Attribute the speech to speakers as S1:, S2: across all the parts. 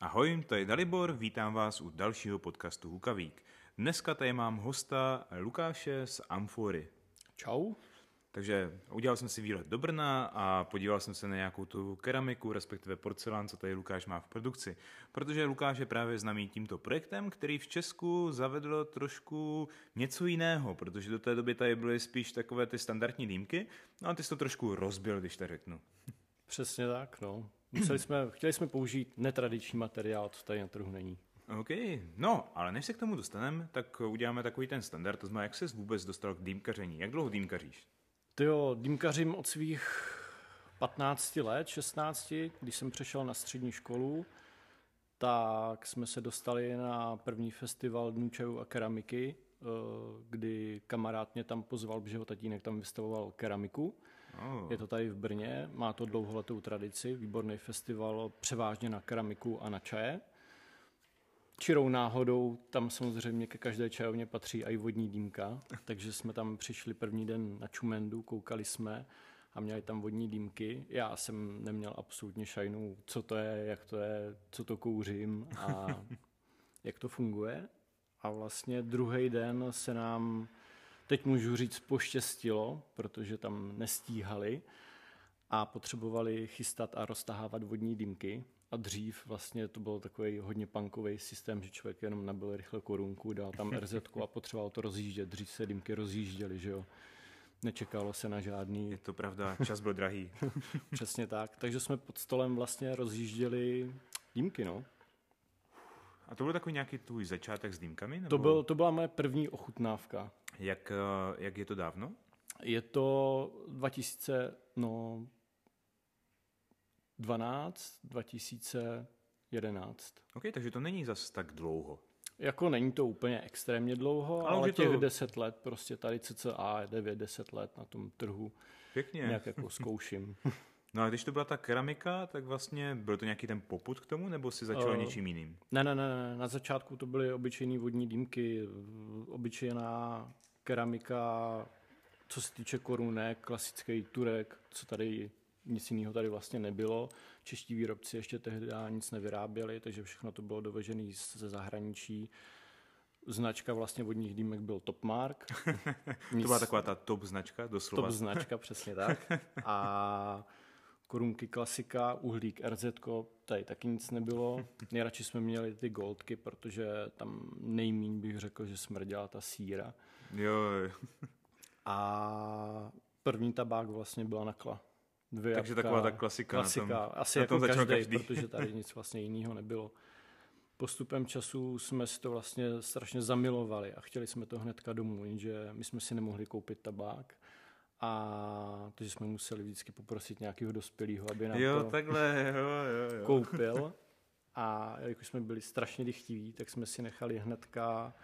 S1: Ahoj, to je Dalibor, vítám vás u dalšího podcastu Hukavík. Dneska tady mám hosta Lukáše z Amfory.
S2: Čau.
S1: Takže udělal jsem si výlet do Brna a podíval jsem se na nějakou tu keramiku, respektive porcelán, co tady Lukáš má v produkci. Protože Lukáš je právě známý tímto projektem, který v Česku zavedl trošku něco jiného, protože do té doby tady byly spíš takové ty standardní dýmky, no a ty jsi to trošku rozbil, když to řeknu.
S2: Přesně tak, no. Museli jsme, chtěli jsme použít netradiční materiál, co tady na trhu není.
S1: OK, no, ale než se k tomu dostaneme, tak uděláme takový ten standard, to znamená, jak ses vůbec dostal k dýmkaření, jak dlouho dýmkaříš?
S2: Ty jo, dýmkařím od svých 15 let, 16, když jsem přešel na střední školu, tak jsme se dostali na první festival Dnů čaju a keramiky, eh, kdy kamarád mě tam pozval, protože ho tatínek tam vystavoval keramiku. Oh. Je to tady v Brně, má to dlouholetou tradici, výborný festival převážně na keramiku a na čaje. Čirou náhodou tam samozřejmě ke každé čajovně patří i vodní dýmka, takže jsme tam přišli první den na Čumendu, koukali jsme a měli tam vodní dýmky. Já jsem neměl absolutně šajnu, co to je, jak to je, co to kouřím a jak to funguje. A vlastně druhý den se nám teď můžu říct, poštěstilo, protože tam nestíhali a potřebovali chystat a roztahávat vodní dýmky. A dřív vlastně to byl takový hodně punkový systém, že člověk jenom nabil rychle korunku, dal tam RZ a potřeboval to rozjíždět. Dřív se dýmky rozjížděly, že jo. Nečekalo se na žádný...
S1: Je to pravda, čas byl drahý.
S2: Přesně tak. Takže jsme pod stolem vlastně rozjížděli dýmky, no.
S1: A to byl takový nějaký tvůj začátek s dýmkami? Nebo...
S2: To, byl, to byla moje první ochutnávka.
S1: Jak, eh, jak je to dávno?
S2: Je to 2000, no, 12, 2011.
S1: OK, takže to není zas tak dlouho.
S2: Jako není to úplně extrémně dlouho, ale, ale těch to... 10 let, prostě tady cca 9-10 let na tom trhu
S1: Pěkně.
S2: nějak jako zkouším.
S1: No a když to byla ta keramika, tak vlastně byl to nějaký ten poput k tomu, nebo si začal uh, něčím jiným?
S2: Ne, ne, ne, na začátku to byly obyčejné vodní dýmky, obyčejná keramika, co se týče korunek, klasický turek, co tady nic jiného tady vlastně nebylo. Čeští výrobci ještě tehdy nic nevyráběli, takže všechno to bylo dovežené ze zahraničí. Značka vlastně vodních dýmek byl Topmark.
S1: to byla taková ta top značka, doslova.
S2: Top značka, přesně tak. A korunky klasika, uhlík RZ, tady taky nic nebylo. Nejradši jsme měli ty goldky, protože tam nejmíň bych řekl, že smrděla ta síra.
S1: Jo.
S2: A první tabák vlastně byla nakla.
S1: Dvě Takže jabka, taková ta klasika.
S2: Klasika, na tom, asi na jako tom každý, každý, protože tady nic vlastně jiného nebylo. Postupem času jsme si to vlastně strašně zamilovali a chtěli jsme to hnedka domů, jenže my jsme si nemohli koupit tabák a takže jsme museli vždycky poprosit nějakého dospělého, aby nám
S1: jo,
S2: to
S1: takhle, jo, jo, jo.
S2: koupil. A jakož jsme byli strašně dychtiví, tak jsme si nechali hnedka,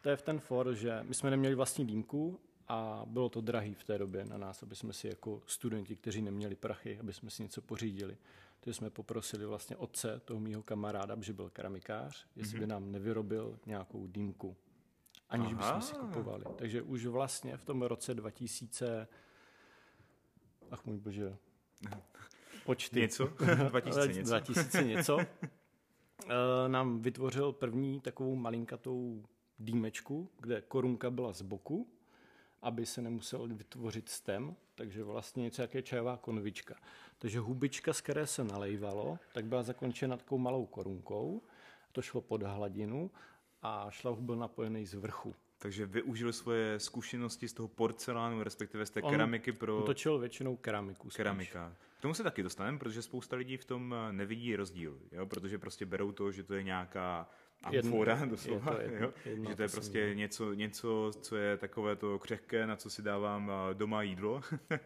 S2: to je v ten for, že my jsme neměli vlastní dýmku a bylo to drahý v té době na nás, aby jsme si jako studenti, kteří neměli prachy, aby jsme si něco pořídili. Takže jsme poprosili vlastně otce toho mýho kamaráda, že byl keramikář, jestli mm-hmm. by nám nevyrobil nějakou dýmku aniž Aha. bychom si kupovali. Takže už vlastně v tom roce 2000, ach můj bože, počty.
S1: Něco? 2000 něco.
S2: 2000 něco. Eh, nám vytvořil první takovou malinkatou dýmečku, kde korunka byla z boku, aby se nemusel vytvořit stem, takže vlastně něco jaké čajová konvička. Takže hubička, z které se nalejvalo, tak byla zakončena takovou malou korunkou, to šlo pod hladinu a šlauf byl napojený z vrchu.
S1: Takže využil svoje zkušenosti z toho porcelánu, respektive z té on keramiky pro...
S2: On točil většinou keramiku.
S1: Spíš. Keramika. K tomu se taky dostaneme, protože spousta lidí v tom eh, nevidí rozdíl, jo? protože prostě berou to, že to je nějaká amfora doslova, je to jedno, jo? Jedno, že to je prostě něco, něco, co je takové to křehké, na co si dávám eh, doma jídlo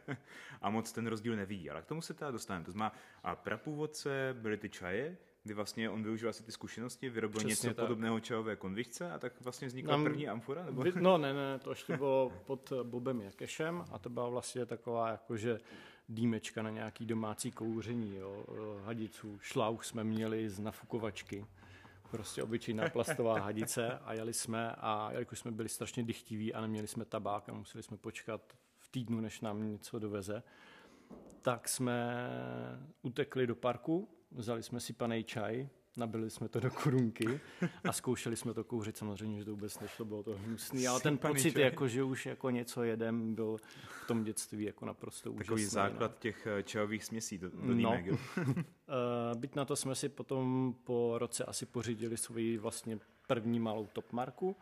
S1: a moc ten rozdíl nevidí. Ale k tomu se teda dostaneme. To znamená, a prapůvodce byly ty čaje, kdy vlastně on využil asi ty zkušenosti, vyrobil Přesně něco tak. podobného čajové konvičce a tak vlastně vznikla Nám, první amfora? Nebo?
S2: No ne, ne, to ještě bylo pod Bobem Jakešem a to byla vlastně taková jakože dýmečka na nějaký domácí kouření, jo, hadicu. Šlauch jsme měli z nafukovačky prostě obyčejná plastová hadice a jeli jsme a jelikož jsme byli strašně dychtiví a neměli jsme tabák a museli jsme počkat v týdnu, než nám něco doveze, tak jsme utekli do parku, vzali jsme si panej čaj, nabili jsme to do korunky a zkoušeli jsme to kouřit. Samozřejmě, že to vůbec nešlo, bylo to hnusný, ale ten pocit, jako, že už jako něco jedem, byl v tom dětství jako naprosto úžasný.
S1: Takový základ no. těch eh, čajových směsí do, do no.
S2: uh, byť na to jsme si potom po roce asi pořídili svoji vlastně první malou topmarku,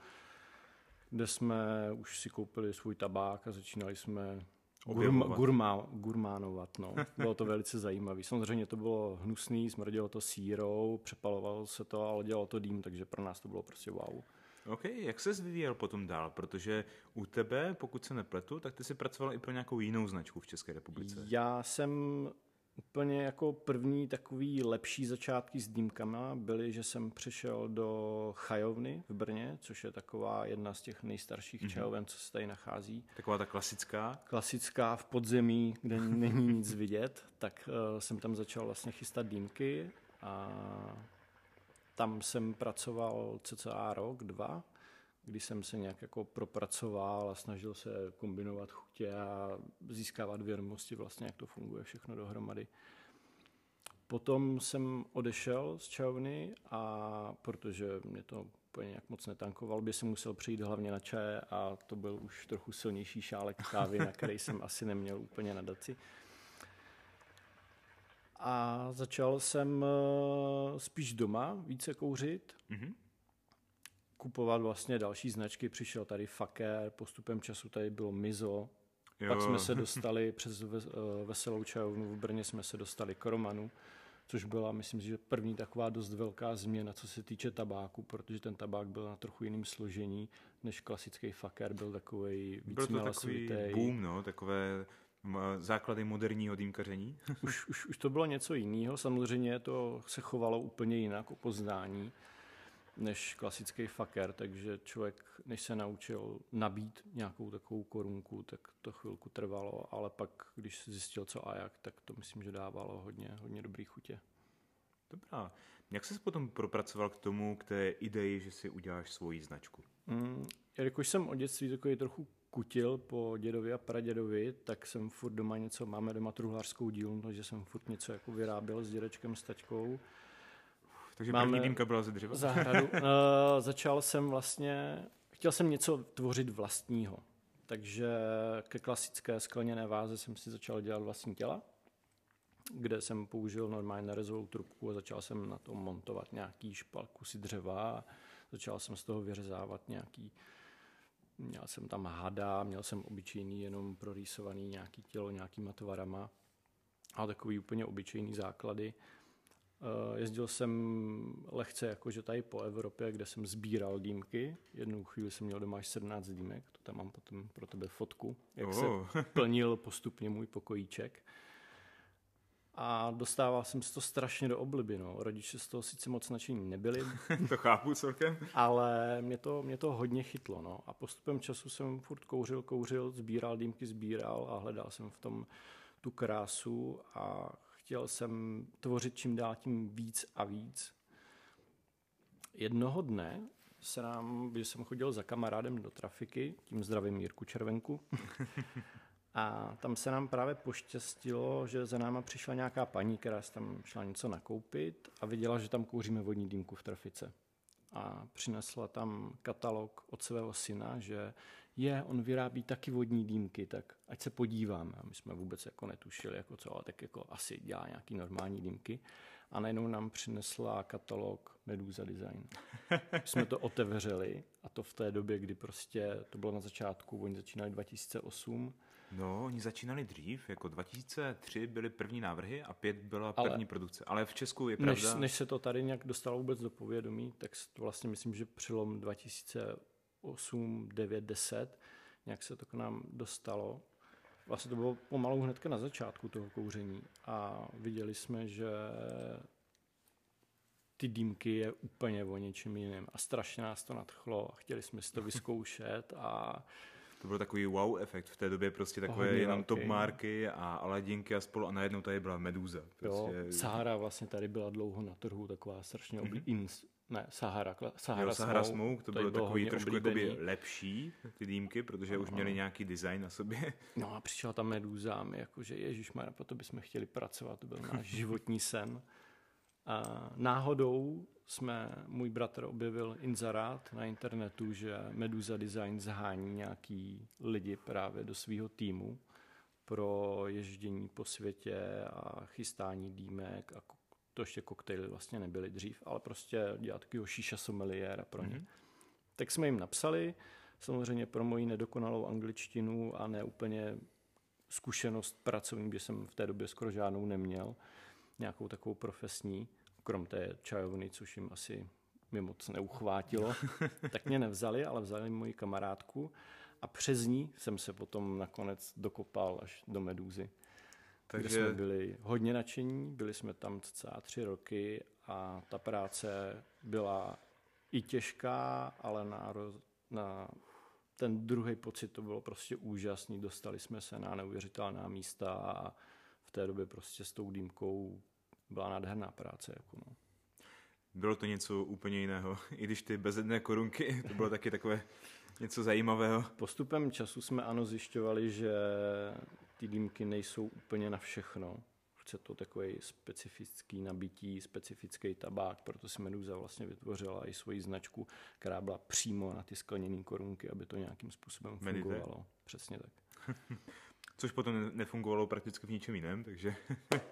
S2: kde jsme už si koupili svůj tabák a začínali jsme Gurma, gurma, gurmánovat, no. Bylo to velice zajímavé. Samozřejmě to bylo hnusný, smrdělo to sírou, přepalovalo se to, ale dělalo to dým, takže pro nás to bylo prostě wow.
S1: OK, jak se vyvíjel potom dál? Protože u tebe, pokud se nepletu, tak ty jsi pracoval i pro nějakou jinou značku v České republice.
S2: Já jsem Úplně jako první takový lepší začátky s dýmkama byly, že jsem přišel do chajovny v Brně, což je taková jedna z těch nejstarších mm-hmm. čajoven, co se tady nachází.
S1: Taková ta klasická?
S2: Klasická v podzemí, kde není nic vidět, tak uh, jsem tam začal vlastně chystat dýmky a tam jsem pracoval cca rok, dva kdy jsem se nějak jako propracoval a snažil se kombinovat chutě a získávat vědomosti vlastně, jak to funguje všechno dohromady. Potom jsem odešel z čajovny a protože mě to úplně nějak moc netankoval, by jsem musel přijít hlavně na čaje a to byl už trochu silnější šálek kávy, na který jsem asi neměl úplně nadaci. A začal jsem eh, spíš doma více kouřit. Mm-hmm kupovat vlastně další značky. Přišel tady Faker, postupem času tady bylo Mizo, jo. pak jsme se dostali přes eh, Veselou čajovnu v Brně jsme se dostali k Romanu, což byla, myslím, že první taková dost velká změna, co se týče tabáku, protože ten tabák byl na trochu jiném složení, než klasický Faker, byl takový víc Byl to takový
S1: boom, no, takové základy moderního dýmkaření?
S2: už, už, už to bylo něco jiného, samozřejmě to se chovalo úplně jinak o poznání než klasický faker, takže člověk, než se naučil nabít nějakou takovou korunku, tak to chvilku trvalo, ale pak, když zjistil co a jak, tak to myslím, že dávalo hodně, hodně dobrý chutě.
S1: Dobrá. Jak jsi potom propracoval k tomu, k té ideji, že si uděláš svoji značku?
S2: Mm, jelikož jsem od dětství takový trochu kutil po dědovi a pradědovi, tak jsem furt doma něco, máme doma truhlářskou dílnu, takže jsem furt něco jako vyráběl s dědečkem, s taťkou
S1: takže Máme první dýmka byla ze dřeva?
S2: Zahradu. uh, začal jsem vlastně, chtěl jsem něco tvořit vlastního. Takže ke klasické skleněné váze jsem si začal dělat vlastní těla, kde jsem použil normálně nerezovou trubku a začal jsem na tom montovat nějaký špal, kusy dřeva a začal jsem z toho vyřezávat nějaký Měl jsem tam hada, měl jsem obyčejný jenom prorýsovaný nějaký tělo nějakýma tvarama a takový úplně obyčejný základy. Eh, jezdil jsem lehce jakože tady po Evropě, kde jsem sbíral dýmky. Jednu chvíli jsem měl doma až 17 dýmek, to tam mám potom pro tebe fotku, jak oh. se plnil postupně můj pokojíček. A dostával jsem se to strašně do obliby. No. Rodiče z toho sice moc nadšení nebyli.
S1: to chápu celkem.
S2: Ale mě to, mě to hodně chytlo. No. A postupem času jsem furt kouřil, kouřil, sbíral dýmky, sbíral a hledal jsem v tom tu krásu a chtěl jsem tvořit čím dál tím víc a víc. Jednoho dne se nám, když jsem chodil za kamarádem do trafiky, tím zdravím Jirku Červenku, a tam se nám právě poštěstilo, že za náma přišla nějaká paní, která si tam šla něco nakoupit a viděla, že tam kouříme vodní dýmku v trafice. A přinesla tam katalog od svého syna, že je, on vyrábí taky vodní dýmky, tak ať se podíváme. A my jsme vůbec jako netušili, jako co, ale tak jako asi dělá nějaký normální dýmky. A najednou nám přinesla katalog Medusa Design. My jsme to otevřeli a to v té době, kdy prostě to bylo na začátku, oni začínali 2008.
S1: No, oni začínali dřív, jako 2003 byly první návrhy a pět byla první ale, produkce. Ale v Česku je pravda...
S2: Než, než se to tady nějak dostalo vůbec do povědomí, tak to vlastně myslím, že přelom 2000 8, 9, 10, nějak se to k nám dostalo. Vlastně to bylo pomalu hnedka na začátku toho kouření a viděli jsme, že ty dýmky je úplně o něčem jiném a strašně nás to nadchlo a chtěli jsme si to vyzkoušet a
S1: to byl takový wow efekt v té době, prostě takové Hodně jenom top marky a Aladinky a spolu a najednou tady byla Meduza.
S2: Prostě. Jo, Sahara vlastně tady byla dlouho na trhu, taková strašně oblí, mm-hmm. Ne, Sahara. Sahara, jo,
S1: Sahara Smoke, Smoke to, to bylo takový trošku jakoby lepší, ty dýmky, protože Aha. už měli nějaký design na sobě.
S2: No a přišla tam Meduza jakože ježišmarja, proto bychom chtěli pracovat, to byl náš životní sen. A náhodou jsme, můj bratr objevil inzerát na internetu, že Medusa Design zhání nějaký lidi právě do svého týmu pro ježdění po světě a chystání dýmek a to ještě koktejly vlastně nebyly dřív, ale prostě dělat takového šíša sommeliéra pro ně. Mm-hmm. Tak jsme jim napsali, samozřejmě pro moji nedokonalou angličtinu a ne úplně zkušenost pracovní, kde jsem v té době skoro žádnou neměl, nějakou takovou profesní, krom té čajovny, což jim asi mi moc neuchvátilo, tak mě nevzali, ale vzali moji kamarádku a přes ní jsem se potom nakonec dokopal až do Medúzy. Takže... Kde jsme byli hodně nadšení, byli jsme tam celá tři roky a ta práce byla i těžká, ale na, na ten druhý pocit to bylo prostě úžasný. Dostali jsme se na neuvěřitelná místa a v té době prostě s tou dýmkou byla nádherná práce. Jako no.
S1: Bylo to něco úplně jiného, i když ty bezedné korunky, to bylo taky takové něco zajímavého.
S2: Postupem času jsme ano zjišťovali, že ty dýmky nejsou úplně na všechno. Chce to takový specifický nabití, specifický tabák, proto si Meduza vlastně vytvořila i svoji značku, která byla přímo na ty skleněné korunky, aby to nějakým způsobem fungovalo. Medite. Přesně tak.
S1: Což potom nefungovalo prakticky v ničem jiném, takže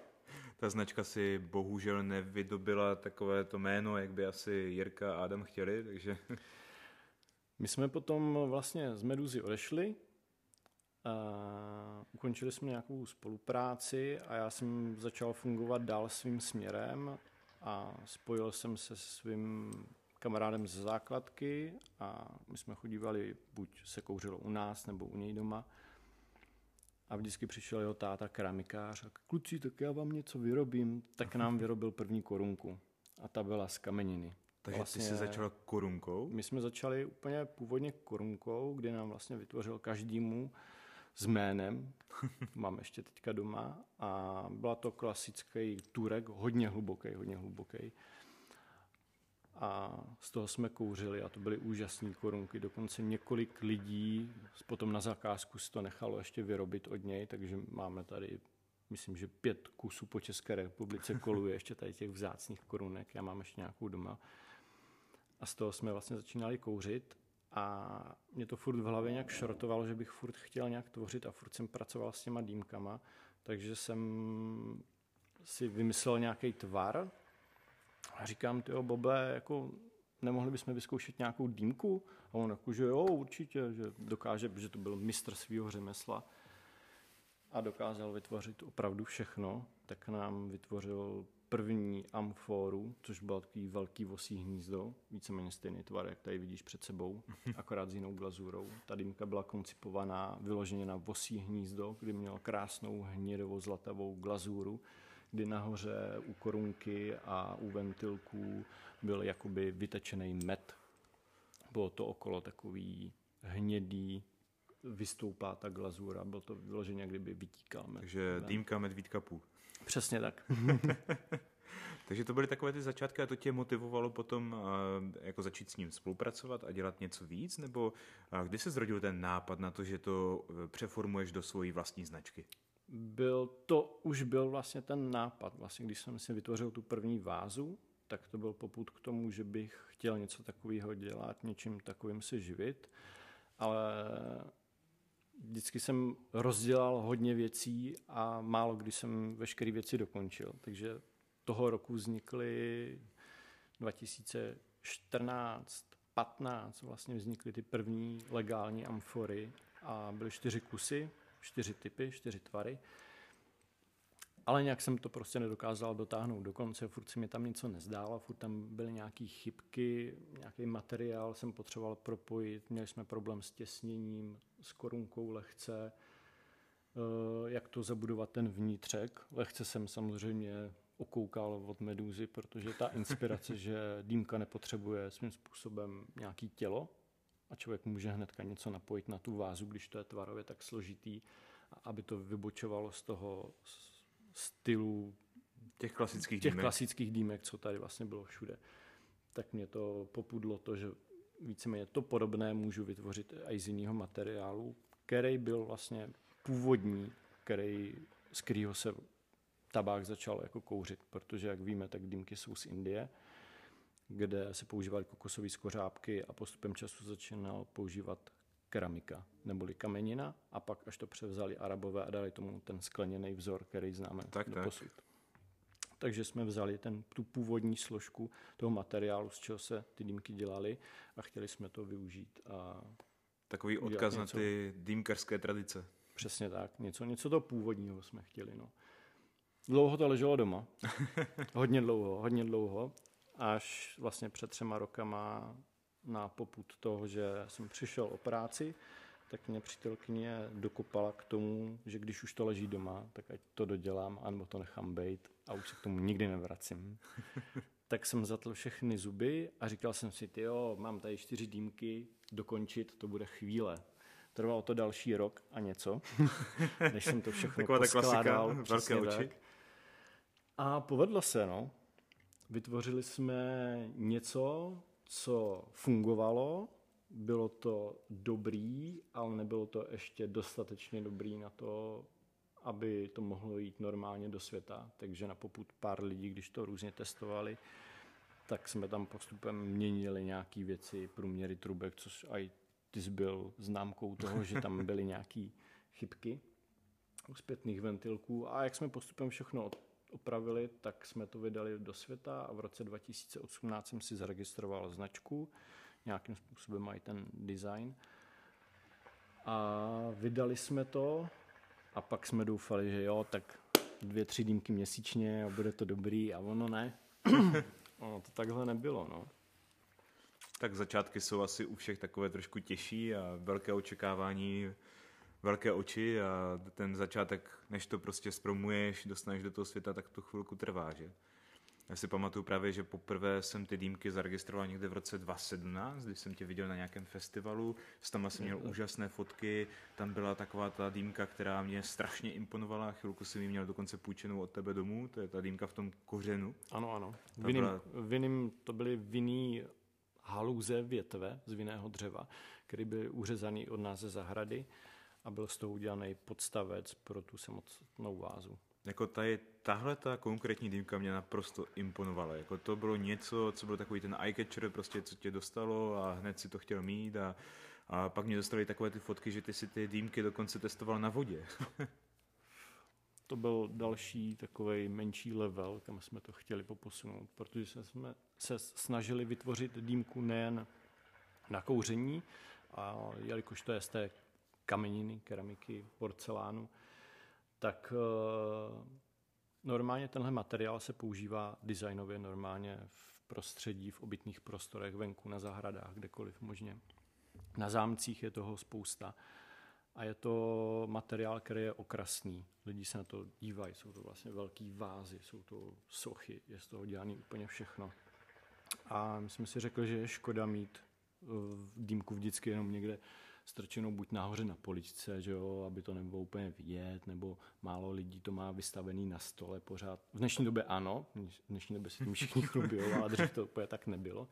S1: ta značka si bohužel nevydobila takové to jméno, jak by asi Jirka a Adam chtěli, takže...
S2: My jsme potom vlastně z Meduzy odešli, ukončili jsme nějakou spolupráci a já jsem začal fungovat dál svým směrem a spojil jsem se se svým kamarádem ze základky a my jsme chodívali, buď se kouřilo u nás nebo u něj doma a vždycky přišel jeho táta keramikář a kluci, tak já vám něco vyrobím, tak nám vyrobil první korunku a ta byla z kameniny.
S1: Takže vlastně, ty jsi začal korunkou?
S2: My jsme začali úplně původně korunkou, kdy nám vlastně vytvořil každému s jménem, mám ještě teďka doma a byla to klasický turek, hodně hluboký, hodně hluboký. A z toho jsme kouřili a to byly úžasné korunky. Dokonce několik lidí potom na zakázku si to nechalo ještě vyrobit od něj, takže máme tady, myslím, že pět kusů po České republice koluje ještě tady těch vzácných korunek. Já mám ještě nějakou doma. A z toho jsme vlastně začínali kouřit a mě to furt v hlavě nějak šrotovalo, že bych furt chtěl nějak tvořit a furt jsem pracoval s těma dýmkama, takže jsem si vymyslel nějaký tvar a říkám, ty Bobe, jako nemohli bychom vyzkoušet nějakou dýmku? A on jako, že jo, určitě, že dokáže, že to byl mistr svého řemesla a dokázal vytvořit opravdu všechno, tak nám vytvořil první amforu, což bylo takový velký vosí hnízdo, víceméně stejný tvar, jak tady vidíš před sebou, akorát s jinou glazurou. Ta dýmka byla koncipovaná vyloženě na vosí hnízdo, kdy měl krásnou hnědovou zlatavou glazuru, kdy nahoře u korunky a u ventilků byl jakoby vytečený med. Bylo to okolo takový hnědý, vystoupá ta glazura, byl to vyloženě, jak kdyby vytíkal med.
S1: Takže dýmka medvídka půl.
S2: Přesně tak.
S1: Takže to byly takové ty začátky a to tě motivovalo potom jako začít s ním spolupracovat a dělat něco víc? Nebo kdy se zrodil ten nápad na to, že to e, přeformuješ do svojí vlastní značky?
S2: Byl to, už byl vlastně ten nápad. Vlastně, když jsem si vytvořil tu první vázu, tak to byl poput k tomu, že bych chtěl něco takového dělat, něčím takovým se živit, ale vždycky jsem rozdělal hodně věcí a málo kdy jsem veškeré věci dokončil. Takže toho roku vznikly 2014, 15 vlastně vznikly ty první legální amfory a byly čtyři kusy, čtyři typy, čtyři tvary. Ale nějak jsem to prostě nedokázal dotáhnout do konce, furt se mi tam něco nezdálo, furt tam byly nějaké chybky, nějaký materiál jsem potřeboval propojit, měli jsme problém s těsněním, s korunkou lehce, eh, jak to zabudovat ten vnitřek. Lehce jsem samozřejmě okoukal od Medúzy, protože ta inspirace, že dýmka nepotřebuje svým způsobem nějaký tělo a člověk může hnedka něco napojit na tu vázu, když to je tvarově tak složitý, aby to vybočovalo z toho stylu
S1: těch klasických
S2: těch dýmek. klasických dýmek, co tady vlastně bylo všude. Tak mě to popudlo to, že víceméně to podobné můžu vytvořit i z jiného materiálu, který byl vlastně původní, který, z kterého se tabák začal jako kouřit, protože jak víme, tak dýmky jsou z Indie kde se používaly kokosové skořápky a postupem času začínal používat keramika neboli kamenina a pak až to převzali arabové a dali tomu ten skleněný vzor, který známe tak, do posud. Tak. Takže jsme vzali ten, tu původní složku toho materiálu, z čeho se ty dýmky dělaly a chtěli jsme to využít. A
S1: Takový odkaz něco, na ty dýmkarské tradice.
S2: Přesně tak, něco, něco toho původního jsme chtěli. No. Dlouho to leželo doma. hodně dlouho, hodně dlouho. Až vlastně před třema rokama na poput toho, že jsem přišel o práci, tak mě přítelkyně dokopala k tomu, že když už to leží doma, tak ať to dodělám, anebo to nechám být a už se k tomu nikdy nevracím. tak jsem zatl všechny zuby a říkal jsem si, jo, mám tady čtyři dýmky, dokončit, to bude chvíle. Trvalo to další rok a něco, než jsem to všechno Taková poskládal.
S1: ta klasika, velké oči.
S2: Tak. A povedlo se, no. Vytvořili jsme něco, co fungovalo, bylo to dobrý, ale nebylo to ještě dostatečně dobrý na to, aby to mohlo jít normálně do světa. Takže na poput pár lidí, když to různě testovali, tak jsme tam postupem měnili nějaké věci, průměry trubek, což i ty byl známkou toho, že tam byly nějaké chybky u zpětných ventilků. A jak jsme postupem všechno opravili, tak jsme to vydali do světa a v roce 2018 jsem si zaregistroval značku, nějakým způsobem mají ten design. A vydali jsme to a pak jsme doufali, že jo, tak dvě, tři dýmky měsíčně a bude to dobrý a ono ne. ono to takhle nebylo, no.
S1: Tak začátky jsou asi u všech takové trošku těžší a velké očekávání, velké oči a ten začátek, než to prostě spromuješ, dostaneš do toho světa, tak to chvilku trvá, že? Já si pamatuju právě, že poprvé jsem ty dýmky zaregistroval někde v roce 2017, když jsem tě viděl na nějakém festivalu, tam jsem měl úžasné fotky, tam byla taková ta dýmka, která mě strašně imponovala, chvilku jsem ji měl dokonce půjčenou od tebe domů, to je ta dýmka v tom kořenu.
S2: Ano, ano. Viním, byla... viním, to byly vinný haluze větve z vinného dřeva, který byl uřezaný od nás ze zahrady a byl z toho udělaný podstavec pro tu samotnou vázu.
S1: Jako tady, tahle ta konkrétní dýmka mě naprosto imponovala. Jako to bylo něco, co byl takový ten eye-catcher, prostě co tě dostalo a hned si to chtěl mít a, a pak mě dostali takové ty fotky, že ty si ty dýmky dokonce testoval na vodě.
S2: to byl další takový menší level, kam jsme to chtěli poposunout, protože jsme se snažili vytvořit dýmku nejen na kouření, a jelikož to je z té kameniny, keramiky, porcelánu, tak eh, normálně tenhle materiál se používá designově normálně v prostředí, v obytných prostorech, venku, na zahradách, kdekoliv možně. Na zámcích je toho spousta. A je to materiál, který je okrasný. Lidi se na to dívají, jsou to vlastně velký vázy, jsou to sochy, je z toho dělané úplně všechno. A my jsme si řekli, že je škoda mít eh, dýmku vždycky jenom někde strčenou buď nahoře na poličce, že jo, aby to nebylo úplně vidět, nebo málo lidí to má vystavený na stole pořád. V dnešní době ano, v dnešní době se tím všichni chlubí, ale dřív to úplně tak nebylo.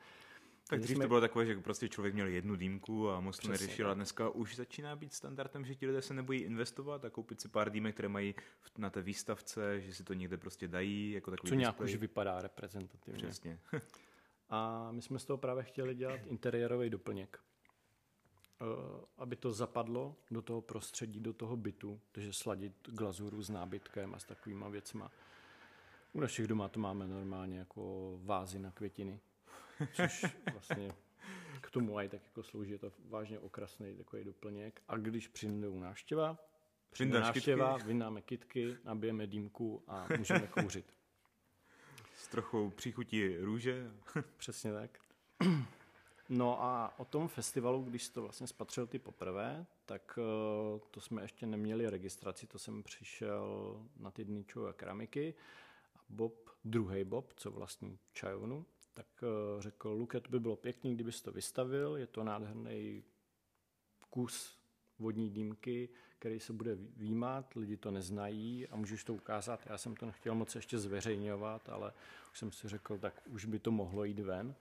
S1: Tak dřív jsme... to bylo takové, že prostě člověk měl jednu dýmku a moc to neřešil a dneska už začíná být standardem, že ti lidé se nebojí investovat a koupit si pár dýmek, které mají na té výstavce, že si to někde prostě dají. Jako takový
S2: Co nějak už vypadá reprezentativně.
S1: Přesně.
S2: a my jsme z toho právě chtěli dělat interiérový doplněk. Eh, aby to zapadlo do toho prostředí, do toho bytu, takže sladit glazuru s nábytkem a s takovýma věcma. U našich doma to máme normálně jako vázy na květiny, což vlastně k tomu aj tak jako slouží, je to vážně okrasný takový doplněk. A když přijde návštěva, přijde návštěva, vynáme kitky, nabijeme dýmku a můžeme kouřit.
S1: S trochou příchutí růže.
S2: Přesně tak. No a o tom festivalu, když to vlastně spatřil ty poprvé, tak eh, to jsme ještě neměli registraci, to jsem přišel na ty dny a keramiky a Bob, druhý Bob, co vlastní čajovnu, tak eh, řekl, Luket by bylo pěkný, kdybys to vystavil, je to nádherný kus vodní dýmky, který se bude výjímat, lidi to neznají a můžeš to ukázat. Já jsem to nechtěl moc ještě zveřejňovat, ale už jsem si řekl, tak už by to mohlo jít ven.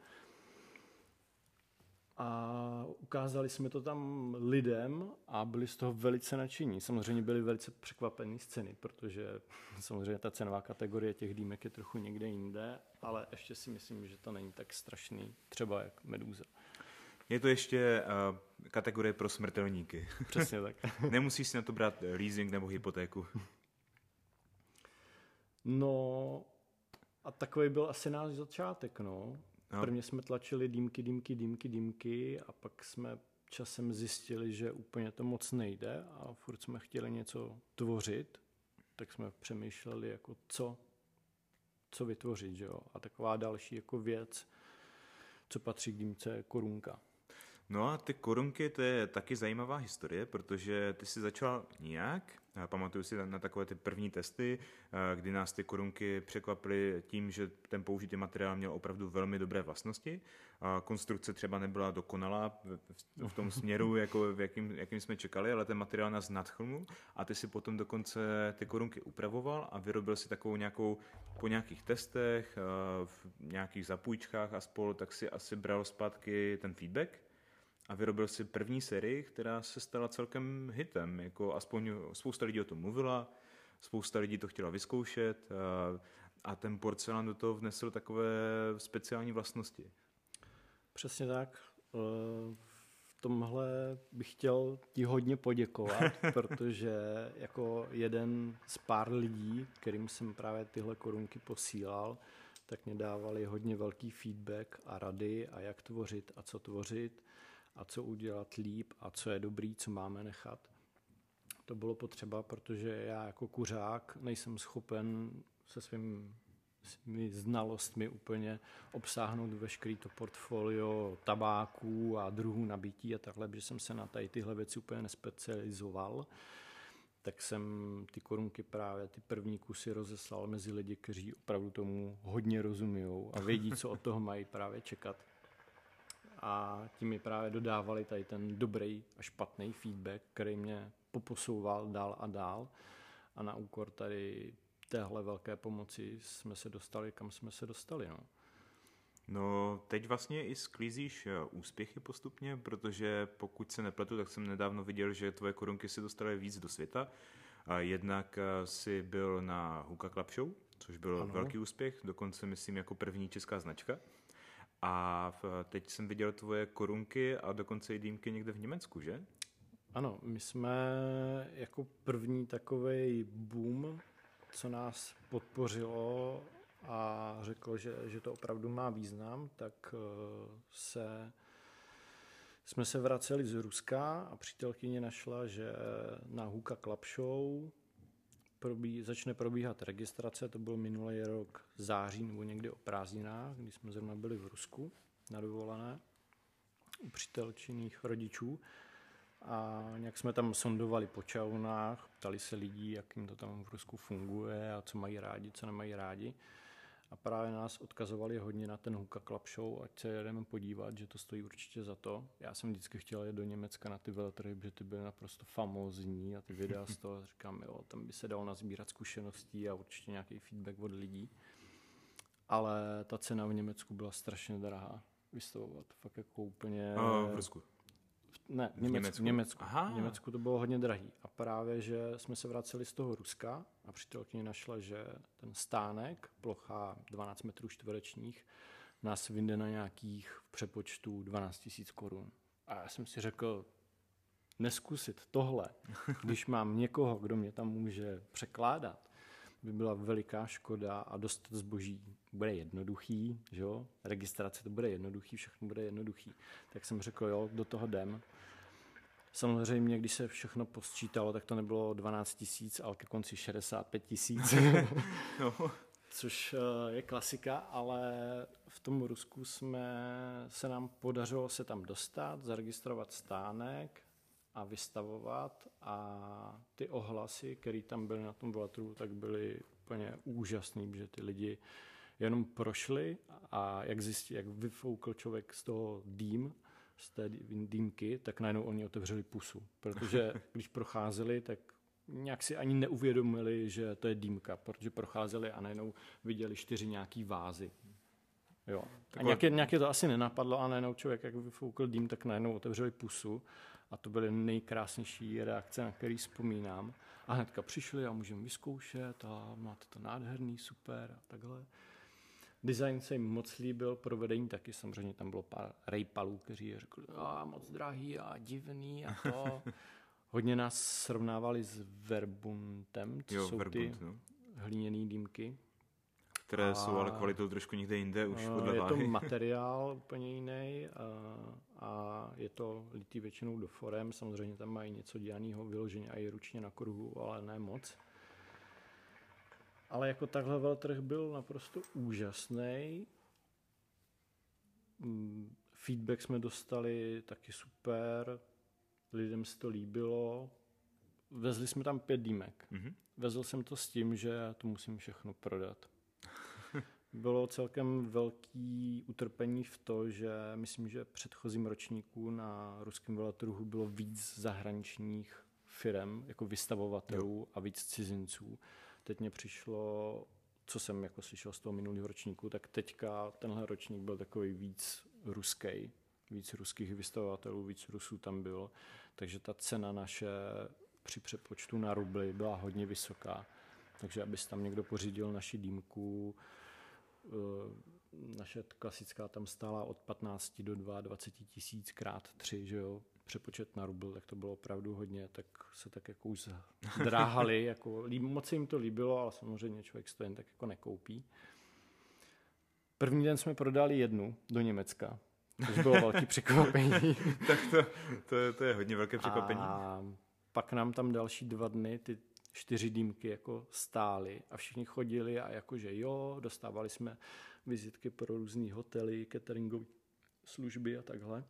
S2: A ukázali jsme to tam lidem a byli z toho velice nadšení. Samozřejmě byli velice překvapení z ceny, protože samozřejmě ta cenová kategorie těch dýmek je trochu někde jinde, ale ještě si myslím, že to není tak strašný, třeba jak medúza.
S1: Je to ještě uh, kategorie pro smrtelníky.
S2: Přesně tak.
S1: Nemusíš si na to brát leasing nebo hypotéku.
S2: No, a takový byl asi náš začátek, no. No. Prvně jsme tlačili dýmky, dýmky, dýmky, dýmky a pak jsme časem zjistili, že úplně to moc nejde a furt jsme chtěli něco tvořit, tak jsme přemýšleli, jako co, co vytvořit, že jo? A taková další jako věc, co patří k dýmce, korunka.
S1: No a ty korunky, to je taky zajímavá historie, protože ty jsi začal nějak, pamatuju si na takové ty první testy, kdy nás ty korunky překvapily tím, že ten použitý materiál měl opravdu velmi dobré vlastnosti. Konstrukce třeba nebyla dokonalá v tom směru, jako v jakým, jakým jsme čekali, ale ten materiál nás nadchnul a ty si potom dokonce ty korunky upravoval a vyrobil si takovou nějakou, po nějakých testech, v nějakých zapůjčkách a spolu, tak si asi bral zpátky ten feedback a vyrobil si první sérii, která se stala celkem hitem. Jako aspoň spousta lidí o tom mluvila, spousta lidí to chtěla vyzkoušet a, a ten porcelán do toho vnesl takové speciální vlastnosti.
S2: Přesně tak. E, v tomhle bych chtěl ti hodně poděkovat, protože jako jeden z pár lidí, kterým jsem právě tyhle korunky posílal, tak mě dávali hodně velký feedback a rady a jak tvořit a co tvořit a co udělat líp a co je dobrý, co máme nechat. To bylo potřeba, protože já jako kuřák nejsem schopen se svým svými znalostmi úplně obsáhnout veškerý to portfolio tabáků a druhů nabití a takhle, protože jsem se na tady tyhle věci úplně nespecializoval, tak jsem ty korunky právě, ty první kusy rozeslal mezi lidi, kteří opravdu tomu hodně rozumí a vědí, co od toho mají právě čekat a tím mi právě dodávali tady ten dobrý a špatný feedback, který mě poposouval dál a dál a na úkor tady téhle velké pomoci jsme se dostali, kam jsme se dostali. No.
S1: No, teď vlastně i sklízíš eh, úspěchy postupně, protože pokud se nepletu, tak jsem nedávno viděl, že tvoje korunky se dostaly víc do světa. Jednak eh, si byl na Huka Club Show, což byl ano. velký úspěch, dokonce myslím jako první česká značka. A teď jsem viděl tvoje korunky a dokonce i dýmky někde v Německu, že?
S2: Ano, my jsme jako první takový boom, co nás podpořilo a řeklo, že, že to opravdu má význam, tak eh, se jsme se vraceli z Ruska a přítelkyně našla, že na Huka Club Show probí, začne probíhat registrace, to byl minulý rok září nebo někdy o prázdninách, kdy jsme zrovna byli v Rusku na dovolené u přítelčinných rodičů a nějak jsme tam sondovali po čaunách, ptali se lidí, jak jim to tam v Rusku funguje a co mají rádi, co nemají rádi. A právě nás odkazovali hodně na ten Huka Club Show, ať se jedeme podívat, že to stojí určitě za to. Já jsem vždycky chtěl jít do Německa na ty veletrhy, že ty byly naprosto famózní a ty videa z toho říkám, jo, tam by se dalo nazbírat zkušeností a určitě nějaký feedback od lidí. Ale ta cena v Německu byla strašně drahá vystavovat. Fakt jako úplně...
S1: A v Rusku.
S2: Ne, v Německu. Německu. Německu. Aha. V Německu to bylo hodně drahý. A právě, že jsme se vraceli z toho Ruska a přítelkyně našla, že ten stánek, plocha 12 metrů čtverečních, nás vyjde na nějakých v přepočtu 12 000 korun. A já jsem si řekl, neskusit tohle, když mám někoho, kdo mě tam může překládat, by byla veliká škoda a dostat zboží bude jednoduchý, že jo? registrace to bude jednoduchý, všechno bude jednoduchý. Tak jsem řekl, jo, do toho jdem. Samozřejmě, když se všechno posčítalo, tak to nebylo 12 tisíc, ale ke konci 65 tisíc. no. Což eh, je klasika, ale v tom Rusku jsme, se nám podařilo se tam dostat, zaregistrovat stánek a vystavovat a ty ohlasy, které tam byly na tom veletru, tak byly úplně úžasný, že ty lidi jenom prošli a jak zjistí, jak vyfoukl člověk z toho dým, z té dýmky, tak najednou oni otevřeli pusu. Protože když procházeli, tak nějak si ani neuvědomili, že to je dýmka, protože procházeli a najednou viděli čtyři nějaký vázy. Jo. A nějaké, nějaké to asi nenapadlo a najednou člověk, jak vyfoukl dým, tak najednou otevřeli pusu a to byly nejkrásnější reakce, na které vzpomínám. A hnedka přišli a můžeme vyzkoušet a máte to nádherný, super a takhle. Design se jim moc líbil, provedení taky, samozřejmě tam bylo pár rejpalů, kteří řekli, a moc drahý a divný a to. Hodně nás srovnávali s Verbuntem, co jo, jsou Verbunt, ty no. hliněné dýmky.
S1: Které a, jsou ale kvalitou trošku někde jinde už podle
S2: Je
S1: váhy.
S2: to materiál úplně jiný a, a je to litý většinou do forem. Samozřejmě tam mají něco dělaného vyloženě i ručně na kruhu, ale ne moc. Ale jako takhle veltrh byl naprosto úžasný. Mm, feedback jsme dostali taky super, lidem se to líbilo. Vezli jsme tam pět dýmek. Mm-hmm. Vezl jsem to s tím, že to musím všechno prodat. Bylo celkem velký utrpení v to, že myslím, že předchozím ročníku na ruském veletrhu bylo víc zahraničních firm, jako vystavovatelů jo. a víc cizinců. Teď mě přišlo, co jsem jako slyšel z toho minulého ročníku, tak teďka tenhle ročník byl takový víc ruský, víc ruských vystavovatelů, víc Rusů tam bylo, takže ta cena naše při přepočtu na rubly byla hodně vysoká. Takže abys tam někdo pořídil naši dýmku, naše klasická tam stála od 15 do 22 tisíc krát 3, že jo, přepočet na rubl, tak to bylo opravdu hodně, tak se tak jako už dráhali, jako, líb, moc se jim to líbilo, ale samozřejmě člověk to jen tak jako nekoupí. První den jsme prodali jednu do Německa, což bylo velké překvapení.
S1: tak to, to, je, to je hodně velké překvapení.
S2: A pak nám tam další dva dny ty čtyři dýmky jako stály a všichni chodili a jakože jo, dostávali jsme vizitky pro různé hotely, cateringové služby a takhle.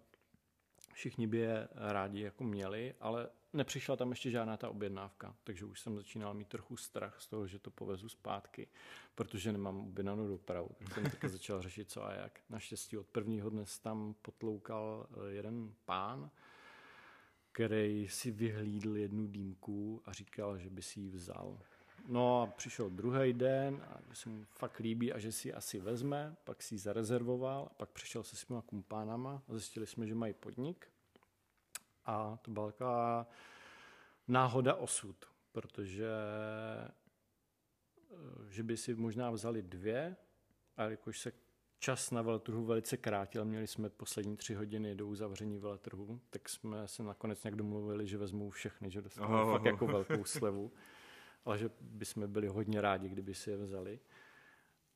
S2: Všichni by je rádi jako měli, ale nepřišla tam ještě žádná ta objednávka, takže už jsem začínal mít trochu strach z toho, že to povezu zpátky, protože nemám objednanou dopravu. Tak jsem taky začal řešit, co a jak. Naštěstí od prvního dne tam potloukal eh, jeden pán, který si vyhlídl jednu dýmku a říkal, že by si ji vzal. No a přišel druhý den a že se mu fakt líbí a že si ji asi vezme, pak si ji zarezervoval a pak přišel se svýma kumpánama a zjistili jsme, že mají podnik. A to byla taková náhoda osud, protože eh, že by si možná vzali dvě, a jakož se čas na veletrhu velice krátil, měli jsme poslední tři hodiny do uzavření veletrhu, tak jsme se nakonec nějak domluvili, že vezmou všechny, že dostanou oh. fakt jako velkou slevu, ale že bychom byli hodně rádi, kdyby si je vzali.